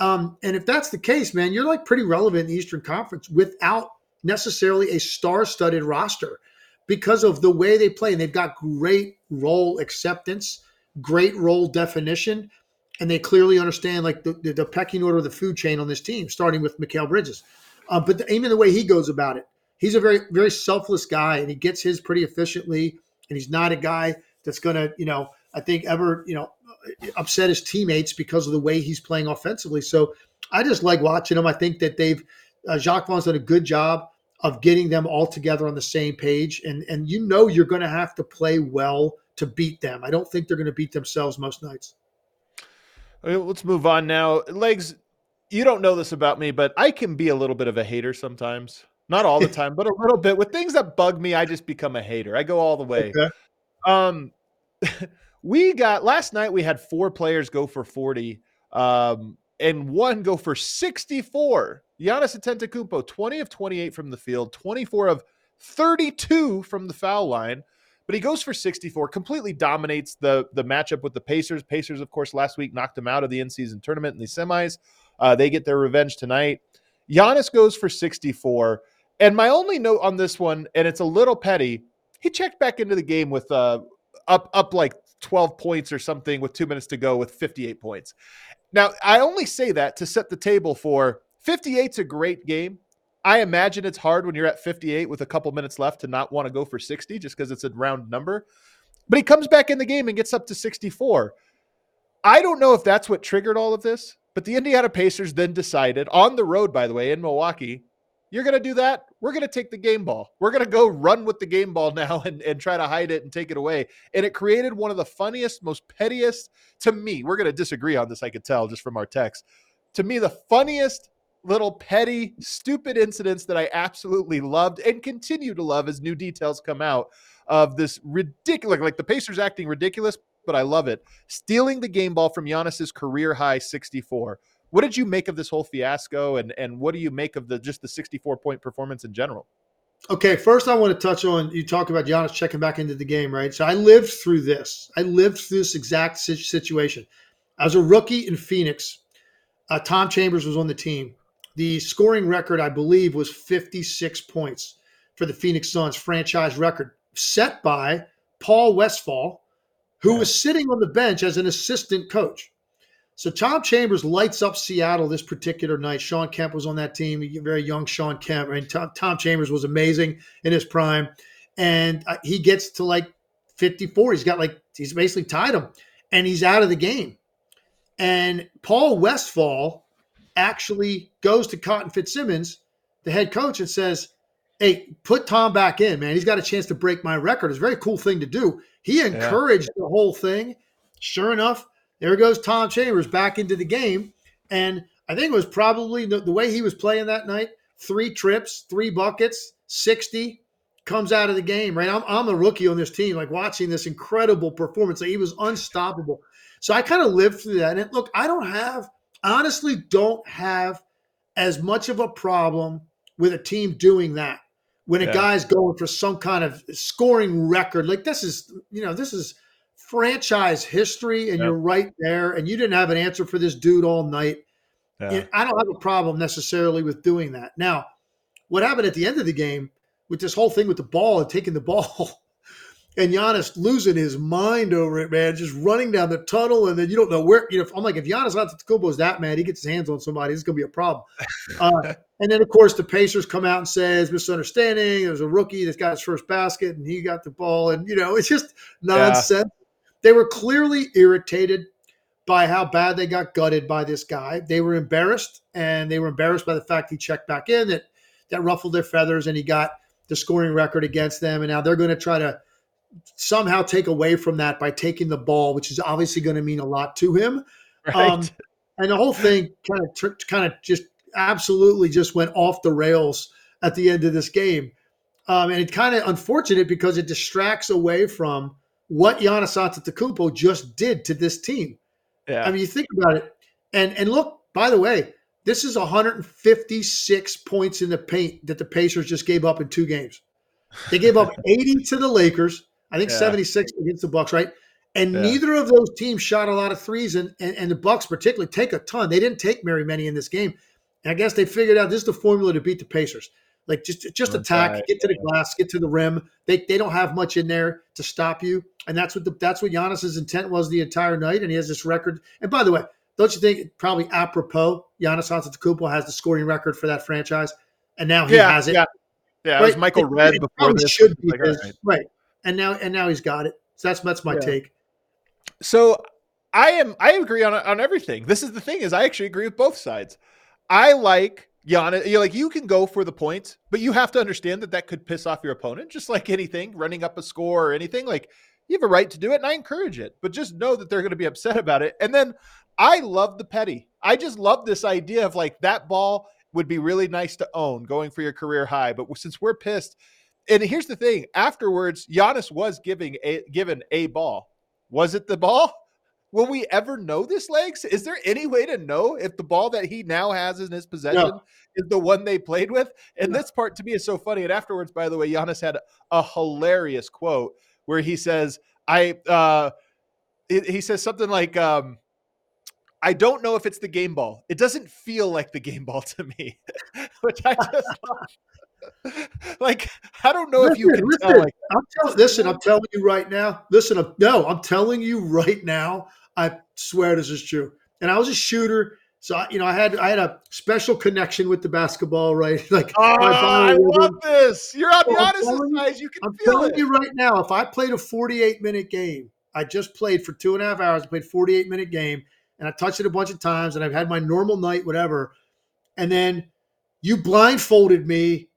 Um, and if that's the case, man, you're like pretty relevant in the Eastern Conference without necessarily a star-studded roster because of the way they play. And they've got great role acceptance, great role definition and they clearly understand like the, the, the, pecking order of the food chain on this team, starting with Mikal Bridges. Uh, but the, even the way he goes about it, he's a very very selfless guy, and he gets his pretty efficiently. And he's not a guy that's going to, you know, I think ever, you know, upset his teammates because of the way he's playing offensively. So I just like watching him. I think that they've uh, Jacque Vaughn's done a good job of getting them all together on the same page, and and you know you're going to have to play well to beat them. I don't think they're going to beat themselves most nights. Let's move on now. Legs, you don't know this about me, but I can be a little bit of a hater sometimes. Not all the time, but a little bit. With things that bug me, I just become a hater. I go all the way. Okay. Um, we got last night. We had four players go for forty, um, and one go for sixty-four. Giannis Antetokounmpo, twenty of twenty-eight from the field, twenty-four of thirty-two from the foul line but he goes for 64, completely dominates the the matchup with the Pacers. Pacers, of course, last week knocked him out of the in-season tournament in the semis. Uh, they get their revenge tonight. Giannis goes for 64. And my only note on this one, and it's a little petty, he checked back into the game with uh, up up like 12 points or something with two minutes to go with 58 points. Now, I only say that to set the table for 58's a great game. I imagine it's hard when you're at 58 with a couple minutes left to not want to go for 60 just because it's a round number. But he comes back in the game and gets up to 64. I don't know if that's what triggered all of this, but the Indiana Pacers then decided on the road, by the way, in Milwaukee, you're going to do that. We're going to take the game ball. We're going to go run with the game ball now and, and try to hide it and take it away. And it created one of the funniest, most pettiest to me. We're going to disagree on this, I could tell just from our text. To me, the funniest little petty, stupid incidents that I absolutely loved and continue to love as new details come out of this ridiculous, like the Pacers acting ridiculous. but I love it. Stealing the game ball from Giannis's career high 64. What did you make of this whole fiasco, and and what do you make of the just the 64 point performance in general? Okay, first I want to touch on you talk about Giannis checking back into the game, right? So I lived through this. I lived through this exact situation. As a rookie in Phoenix, uh, Tom Chambers was on the team. The scoring record, I believe, was 56 points for the Phoenix Suns franchise record, set by Paul Westphal, who yeah. was sitting on the bench as an assistant coach. So Tom Chambers lights up Seattle this particular night. Shawn Kemp was on that team, very young Shawn Kemp. I mean, Tom, Tom Chambers was amazing in his prime, and uh, he gets to like 54. He's got like he's basically tied him, and he's out of the game. And Paul Westphal actually goes to Cotton Fitzsimmons, the head coach, and says, Hey, put Tom back in, man. He's got a chance to break my record. It's a very cool thing to do. He encouraged yeah. the whole thing. Sure enough, there goes Tom Chambers back into the game. And I think it was probably the, the way he was playing that night three trips, three buckets, 60, comes out of the game, right? I'm, I'm a rookie on this team, like watching this incredible performance. Like he was unstoppable. So I kind of lived through that. And look, I don't have, honestly, don't have as much of a problem with a team doing that when a yeah. guy's going for some kind of scoring record. Like this is, you know, this is franchise history, and yep. you're right there, and you didn't have an answer for this dude all night. Yeah. I don't have a problem necessarily with doing that. Now, what happened at the end of the game with this whole thing with the ball and taking the ball and Giannis losing his mind over it, man, just running down the tunnel, and then you don't know where. You know, I'm like, if Giannis Antetokounmpo is that mad, he gets his hands on somebody, it's going to be a problem. Uh, and then, of course, the Pacers come out and says misunderstanding. There's a rookie that's got his first basket, and he got the ball, and you know, it's just nonsense. Yeah. They were clearly irritated by how bad they got gutted by this guy. They were embarrassed, and they were embarrassed by the fact he checked back in that that ruffled their feathers, and he got the scoring record against them, and now they're going to try to somehow take away from that by taking the ball, which is obviously going to mean a lot to him. Right. Um, and the whole thing kind of kind of just absolutely just went off the rails at the end of this game. Um, and it's kind of unfortunate because it distracts away from what Giannis Antetokounmpo just did to this team. Yeah. I mean, you think about it, and and look. By the way, this is 156 points in the paint that the Pacers just gave up in two games. They gave up 80 to the Lakers. I think yeah. 76 against the Bucks, right? And yeah. neither of those teams shot a lot of threes, and, and, and the Bucks particularly take a ton. They didn't take very many in this game. And I guess they figured out this is the formula to beat the Pacers. Like just just attack, get to the glass, get to the rim. They they don't have much in there to stop you, and that's what the that's what Giannis's intent was the entire night. And he has this record. And by the way, don't you think probably apropos Giannis Antetokounmpo has the scoring record for that franchise, and now he yeah, has it. Yeah, yeah. Right? It was Michael Redd before this. Should be like, right. right and now and now he's got it. So that's that's my yeah. take. So I am I agree on on everything. This is the thing is I actually agree with both sides. I like Giannis. You like you can go for the points, but you have to understand that that could piss off your opponent, just like anything, running up a score or anything. Like you have a right to do it, and I encourage it. But just know that they're going to be upset about it. And then I love the petty. I just love this idea of like that ball would be really nice to own going for your career high. But since we're pissed, and here's the thing: afterwards, Giannis was giving a given a ball. Was it the ball? Will we ever know this, legs? Is there any way to know if the ball that he now has in his possession no. is the one they played with? And no. this part to me is so funny. And afterwards, by the way, Giannis had a hilarious quote where he says, "I," uh, he says something like, um, I don't know if it's the game ball. It doesn't feel like the game ball to me, which I just like I don't know listen, if you can listen, tell. Like, I'm tell, listen, I'm telling you right now. Listen, I'm, no, I'm telling you right now. I swear this is true. And I was a shooter, so I, you know I had I had a special connection with the basketball, right? Like oh, I love this. You're on the side. You can I'm feel telling it. you right now. If I played a 48 minute game, I just played for two and a half hours. I played 48 minute game, and I touched it a bunch of times, and I've had my normal night, whatever. And then you blindfolded me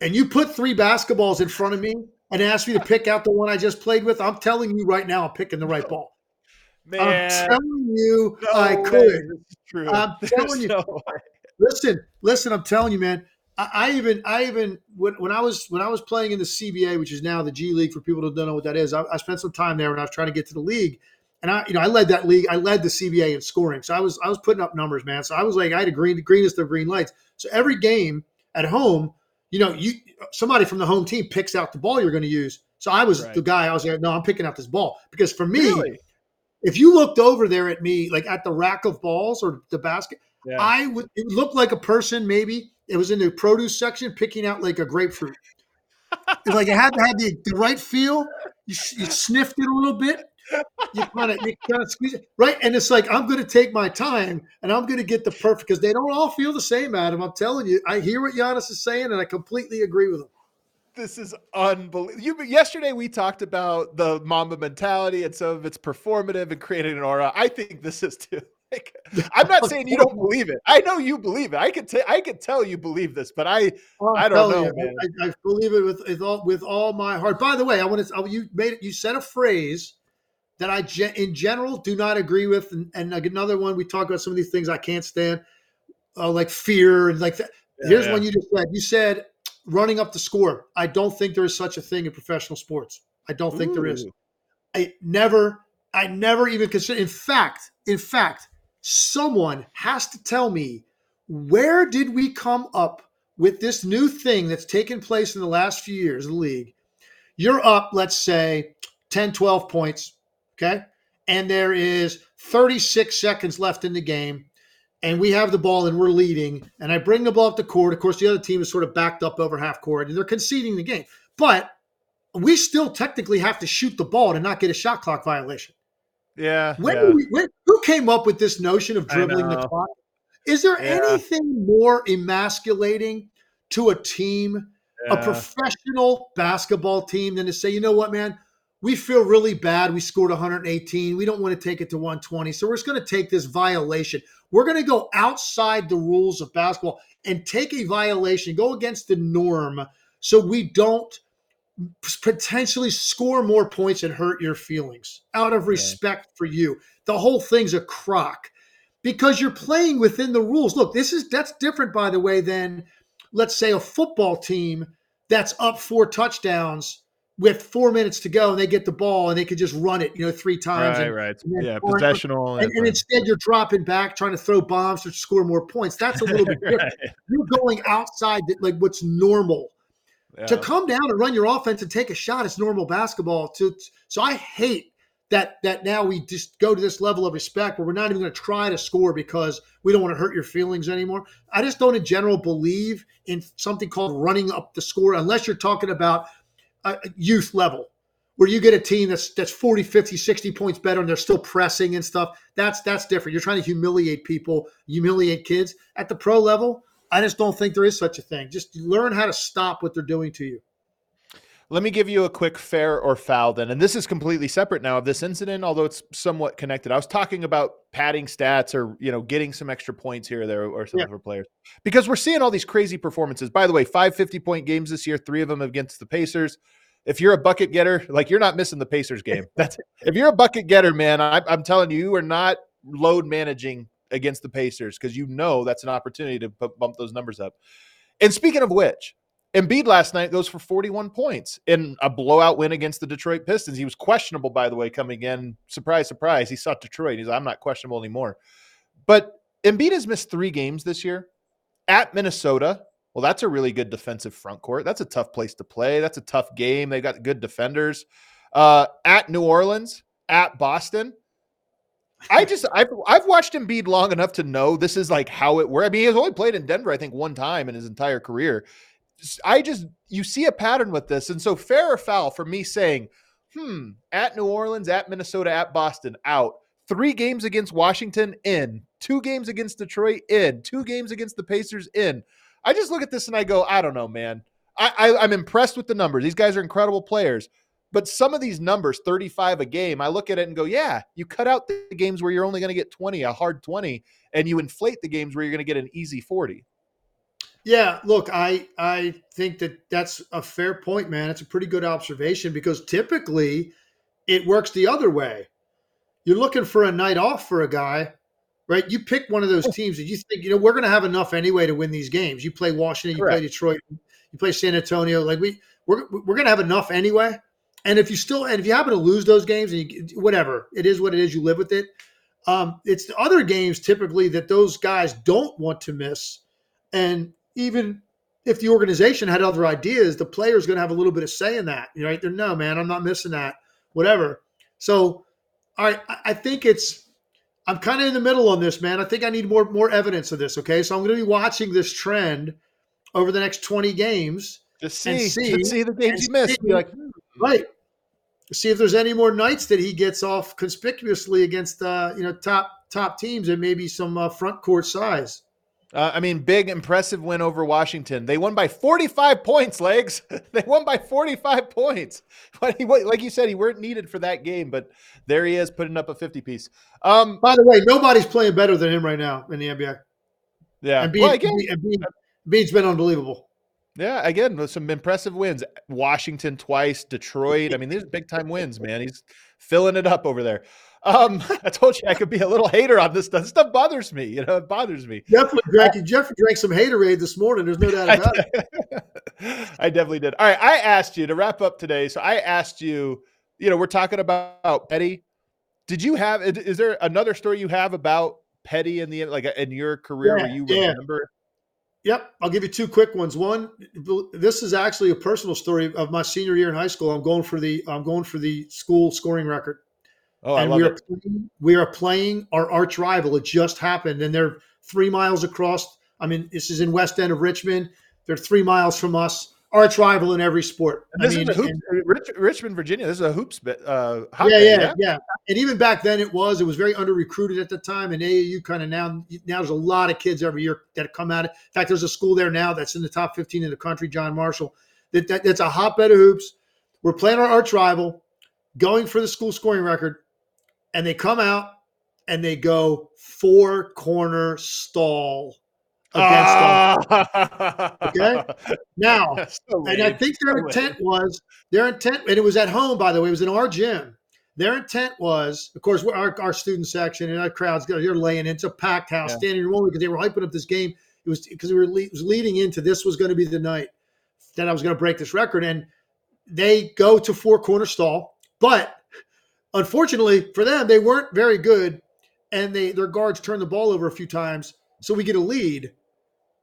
and you put three basketballs in front of me and asked me to pick out the one I just played with, I'm telling you right now, I'm picking the right ball. Man, I'm telling you, no I could. True. I'm telling you. No listen, listen. I'm telling you, man. I, I even, I even when, when, I was when I was playing in the CBA, which is now the G League for people who don't know what that is. I, I spent some time there when I was trying to get to the league, and I, you know, I led that league. I led the CBA in scoring, so I was I was putting up numbers, man. So I was like, I had a green the greenest of green lights. So every game at home, you know, you somebody from the home team picks out the ball you're going to use. So I was right. the guy. I was like, no, I'm picking out this ball because for me, really? If you looked over there at me, like at the rack of balls or the basket, yeah. I would it looked like a person maybe it was in the produce section picking out like a grapefruit. it's like it had to have the, the right feel. You, you sniffed it a little bit. You kind of you kind of squeeze it right, and it's like I'm going to take my time and I'm going to get the perfect because they don't all feel the same, Adam. I'm telling you, I hear what Giannis is saying, and I completely agree with him this is unbelievable. yesterday we talked about the Mamba mentality and some of it's performative and creating an aura. I think this is too. Like, I'm not saying you don't believe it. I know you believe it. I could t- I could tell you believe this, but I well, I don't know, you. I, I, believe it with with all, with all my heart. By the way, I want to you made it. You said a phrase that I in general do not agree with, and, and another one we talk about some of these things I can't stand, uh, like fear and like that. Yeah, Here's yeah. one you just said. You said running up the score. I don't think there is such a thing in professional sports. I don't think Ooh. there is. I never, I never even consider. In fact, in fact, someone has to tell me where did we come up with this new thing that's taken place in the last few years in the league. You're up, let's say, 10, 12 points. Okay. And there is 36 seconds left in the game and we have the ball and we're leading, and I bring the ball up the court. Of course, the other team is sort of backed up over half court and they're conceding the game. But we still technically have to shoot the ball to not get a shot clock violation. Yeah. When, yeah. We, when who came up with this notion of dribbling the clock? Is there yeah. anything more emasculating to a team, yeah. a professional basketball team, than to say, you know what, man? We feel really bad. We scored 118. We don't want to take it to 120. So we're just going to take this violation. We're going to go outside the rules of basketball and take a violation, go against the norm so we don't potentially score more points and hurt your feelings out of respect yeah. for you. The whole thing's a crock because you're playing within the rules. Look, this is that's different by the way than let's say a football team that's up four touchdowns with four minutes to go and they get the ball and they could just run it, you know, three times. Right, and, right. And yeah, possessional. And, and, instead you're dropping back, trying to throw bombs to score more points. That's a little bit different. right. You're going outside like what's normal. Yeah. To come down and run your offense and take a shot is normal basketball. To, so I hate that that now we just go to this level of respect where we're not even going to try to score because we don't want to hurt your feelings anymore. I just don't in general believe in something called running up the score unless you're talking about youth level where you get a team that's that's 40 50 60 points better and they're still pressing and stuff that's that's different. You're trying to humiliate people humiliate kids. At the pro level i just don't think there is such a thing. Just learn how to stop what they're doing to you let me give you a quick fair or foul then and this is completely separate now of this incident although it's somewhat connected i was talking about padding stats or you know getting some extra points here or there or some yeah. for players because we're seeing all these crazy performances by the way five 50 point games this year three of them against the pacers if you're a bucket getter, like you're not missing the Pacers game. That's if you're a bucket getter, man. I, I'm telling you, you are not load managing against the Pacers because you know that's an opportunity to bump those numbers up. And speaking of which, Embiid last night goes for 41 points in a blowout win against the Detroit Pistons. He was questionable, by the way, coming in. Surprise, surprise. He saw Detroit. He's I'm not questionable anymore. But Embiid has missed three games this year at Minnesota, well, that's a really good defensive front court. That's a tough place to play. That's a tough game. They got good defenders. Uh, at New Orleans, at Boston. I just I've I've watched Embiid long enough to know this is like how it works. I mean, he has only played in Denver, I think, one time in his entire career. I just you see a pattern with this, and so fair or foul for me saying, hmm, at New Orleans, at Minnesota, at Boston, out. Three games against Washington in, two games against Detroit in, two games against the Pacers in. I just look at this and I go, I don't know, man. I, I I'm impressed with the numbers. These guys are incredible players. But some of these numbers, 35 a game, I look at it and go, yeah, you cut out the games where you're only going to get 20, a hard 20, and you inflate the games where you're going to get an easy 40. Yeah, look, I I think that that's a fair point, man. It's a pretty good observation because typically it works the other way. You're looking for a night off for a guy right? You pick one of those teams that you think, you know, we're going to have enough anyway to win these games. You play Washington, you Correct. play Detroit, you play San Antonio. Like we, we're, we're going to have enough anyway. and if you still and if you happen to lose those games and you, whatever it is, what it is, you live with it. Um, it's the other games typically that those guys don't want to miss, and even if the organization had other ideas, the player's going to have a little bit of say in that. You know, right? They're no man, I'm not missing that. Whatever. So, all right, I think it's. I'm kind of in the middle on this, man. I think I need more more evidence of this. Okay, so I'm going to be watching this trend over the next 20 games. Just see, see, see the games you missed. Be like, hmm. right. See if there's any more nights that he gets off conspicuously against uh, you know top top teams and maybe some uh, front court size. Uh, I mean, big, impressive win over Washington. They won by 45 points, legs. they won by 45 points. But he, like you said, he weren't needed for that game, but there he is putting up a 50 piece. Um, By the way, nobody's playing better than him right now in the NBA. Yeah. And well, again, Bean's been unbelievable. Yeah, again, some impressive wins. Washington twice, Detroit. I mean, these are big time wins, man. He's filling it up over there. Um, I told you I could be a little hater on this stuff. This stuff bothers me. You know, it bothers me. Definitely drank. Jeffrey drank some haterade this morning. There's no doubt about it. I definitely did. All right, I asked you to wrap up today. So I asked you. You know, we're talking about Petty. Did you have? Is there another story you have about Petty in the like in your career yeah, where you yeah. remember? Yep, I'll give you two quick ones. One, this is actually a personal story of my senior year in high school. I'm going for the I'm going for the school scoring record. Oh, and I love we are it. Playing, we are playing our arch rival. It just happened, and they're three miles across. I mean, this is in West End of Richmond. They're three miles from us. Arch rival in every sport. And this I mean, is hoops, and, Rich, Richmond, Virginia. This is a hoops bit. Uh, yeah, yeah, yeah, yeah, And even back then, it was. It was very under recruited at the time. And AAU kind of now now there's a lot of kids every year that come out. In fact, there's a school there now that's in the top 15 in the country. John Marshall. That, that that's a hotbed of hoops. We're playing our arch rival, going for the school scoring record and they come out and they go four corner stall against uh, Okay. Now, so and I think their so intent was their intent, and it was at home, by the way, it was in our gym. Their intent was, of course, our, our student section and our crowds, you're laying in. It's a packed house, yeah. standing room only because they were hyping up this game. It was because we were le- was leading into this was going to be the night that I was going to break this record. And they go to four corner stall, but Unfortunately for them, they weren't very good, and they their guards turned the ball over a few times, so we get a lead.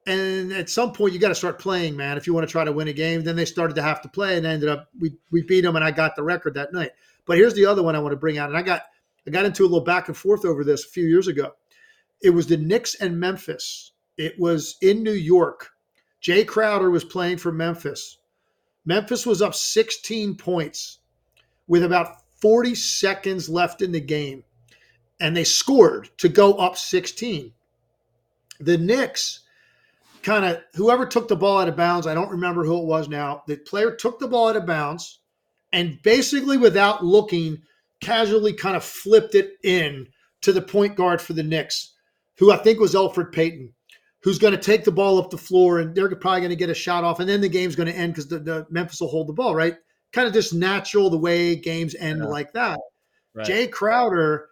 And at some point, you got to start playing, man, if you want to try to win a game. Then they started to have to play, and ended up we we beat them, and I got the record that night. But here's the other one I want to bring out, and I got I got into a little back and forth over this a few years ago. It was the Knicks and Memphis. It was in New York. Jae Crowder was playing for Memphis. Memphis was up 16 points with about 40 seconds left in the game, and they scored to go up 16. The Knicks kind of, whoever took the ball out of bounds, I don't remember who it was now, the player took the ball out of bounds and basically without looking, casually kind of flipped it in to the point guard for the Knicks, who I think was Elfrid Payton who's going to take the ball up the floor and they're probably going to get a shot off and then the game's going to end because the, the, Memphis will hold the ball, right? Kind of just natural the way games end yeah. like that. Right. Jae Crowder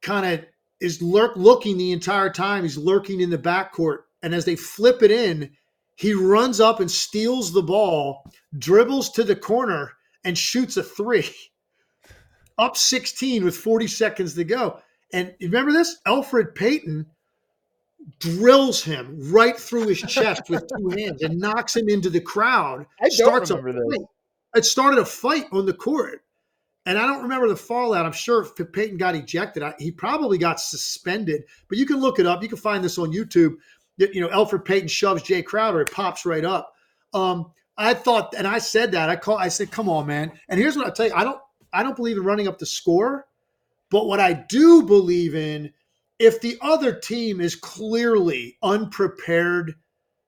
kind of is lurk looking the entire time. He's lurking in the backcourt. And as they flip it in, he runs up and steals the ball, dribbles to the corner, and shoots a three. Up 16 with 40 seconds to go. And remember this? Elfrid Payton drills him right through his chest with two hands and knocks him into the crowd. I starts a fight it started a fight on the court. And I don't remember the fallout. I'm sure if Payton got ejected, he probably got suspended. But you can look it up. You can find this on YouTube. That you know, Elfrid Payton shoves Jae Crowder. It pops right up. Um, I thought, and I said that. I call. I said, "Come on, man." And here's what I tell you: I don't. I don't believe in running up the score, but what I do believe in, if the other team is clearly unprepared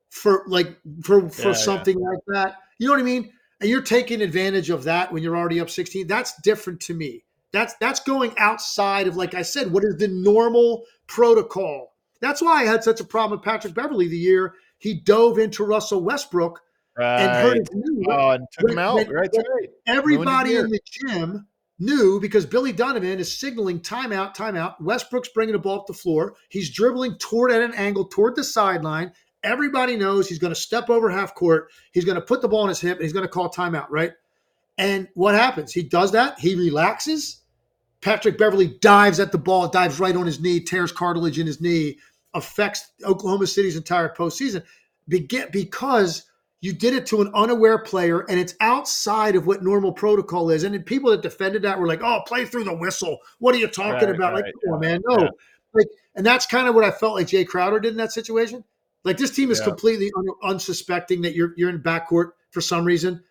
for like for for yeah, something yeah. like that, you know what I mean? And you're taking advantage of that when you're already up 16 that's different to me. That's that's going outside of like i said what is the normal protocol. That's why i had such a problem with patrick beverley the year he dove into russell westbrook right. and hurt his knee oh, and took when, him out. when, right, right. everybody in the gym knew because billy donovan is signaling timeout timeout westbrook's bringing the ball up the floor. He's dribbling toward at an angle toward the sideline Everybody knows he's going to step over half court. He's going to put the ball in his hip and he's going to call timeout, right? And what happens? He does that. He relaxes. Patrick Beverley dives at the ball, dives right on his knee, tears cartilage in his knee, affects Oklahoma City's entire postseason because you did it to an unaware player and it's outside of what normal protocol is. And then people that defended that were like, oh, play through the whistle. What are you talking right, about? Right, like, come on, man. No. Yeah. Like, and that's kind of what I felt like Jae Crowder did in that situation. Like this team is yeah. completely un- unsuspecting that you're you're in backcourt for some reason.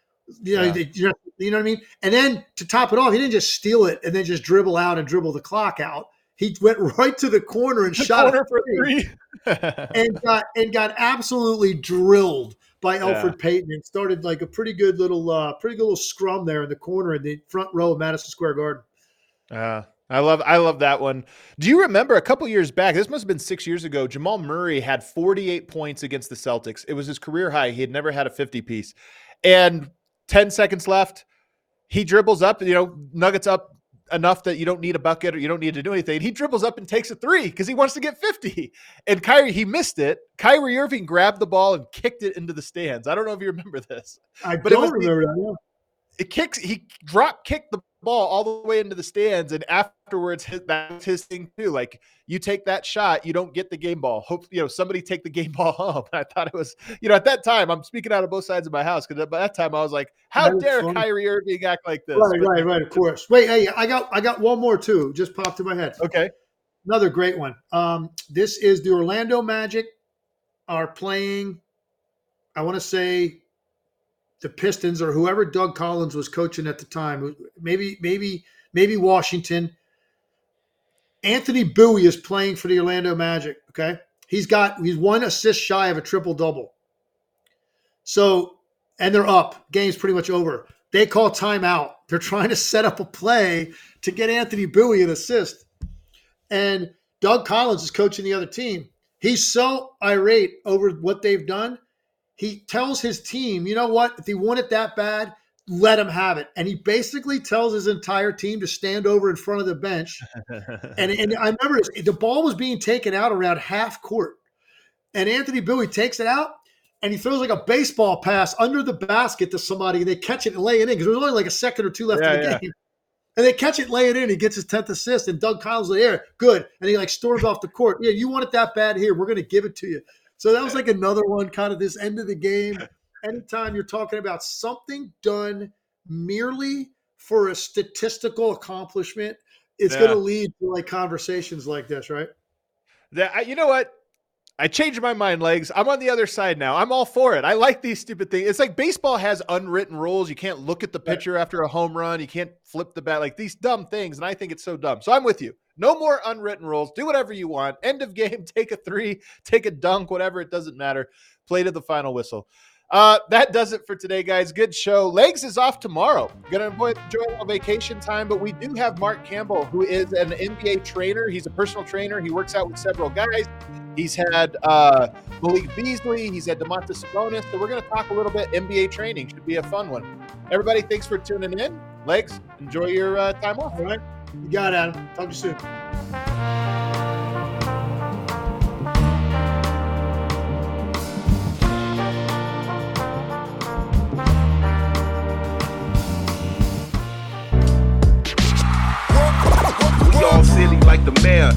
You know, yeah. they, you know, you know what I mean. And then to top it off, he didn't just steal it and then just dribble out and dribble the clock out. He went right to the corner and the shot corner for three, and got and got absolutely drilled by Elfrid yeah. Payton and started like a pretty good little, uh, pretty good little scrum there in the corner in the front row of Madison Square Garden. Uh, I love I love that one. Do you remember a couple years back? This must have been six years ago. Jamal Murray had 48 points against the Celtics. It was his career high. He had never had a 50 piece. And 10 seconds left, he dribbles up, you know, Nuggets up enough that you don't need a bucket or you don't need to do anything. He dribbles up and takes a three because he wants to get 50. And Kyrie, he missed it. Kyrie Irving grabbed the ball and kicked it into the stands. I don't know if you remember this. I but don't remember the, that. It kicks, he drop kicked the ball all the way into the stands, and afterwards, his, that's his thing too. Like you take that shot, you don't get the game ball. Hope you know somebody take the game ball home. I thought it was, you know, at that time, I'm speaking out of both sides of my house because by that time I was like, how dare funny. Kyrie Irving act like this? Right, but, right, right. Of course. Wait, hey, I got, I got one more too. Just popped in my head. Okay. Another great one. Um, this is the Orlando Magic are playing. I want to say the Pistons or whoever Doug Collins was coaching at the time, maybe maybe maybe Washington. Anthony Bowie is playing for the Orlando Magic. Okay, he's got he's one assist shy of a triple double. So and they're up. Game's pretty much over. They call timeout. They're trying to set up a play to get Anthony Bowie an assist. And Doug Collins is coaching the other team. He's so irate over what they've done he tells his team, you know what? If he want it that bad, let him have it. And he basically tells his entire team to stand over in front of the bench. and, and I remember the ball was being taken out around half court. And Anthony Bowie takes it out and he throws like a baseball pass under the basket to somebody and they catch it and lay it in because there's only like a second or two left yeah, in the yeah. game. And they catch it, lay it in. He gets his 10th assist. And Doug Collins like, here, good. And he like storms off the court. Yeah, you want it that bad here. We're going to give it to you. So that was like another one, kind of this end of the game. Anytime you're talking about something done merely for a statistical accomplishment, it's yeah. going to lead to like conversations like this, right? That you know what? I changed my mind, legs. I'm on the other side now. I'm all for it. I like these stupid things. It's like baseball has unwritten rules. You can't look at the pitcher after a home run. You can't flip the bat. Like these dumb things. And I think it's so dumb. So I'm with you. No more unwritten rules. Do whatever you want. End of game. Take a three, take a dunk, whatever. It doesn't matter. Play to the final whistle. Uh, that does it for today, guys. Good show. Legs is off tomorrow. Gonna enjoy, enjoy a vacation time, but we do have Mark Campbell, who is an NBA trainer. He's a personal trainer. He works out with several guys. He's had uh, Malik Beasley. He's had Domantas Sabonis. So we're gonna talk a little bit NBA training. Should be a fun one. Everybody, thanks for tuning in. Legs, enjoy your uh, time off. You got it, Adam. Talk to you soon. We all silly like the mayor.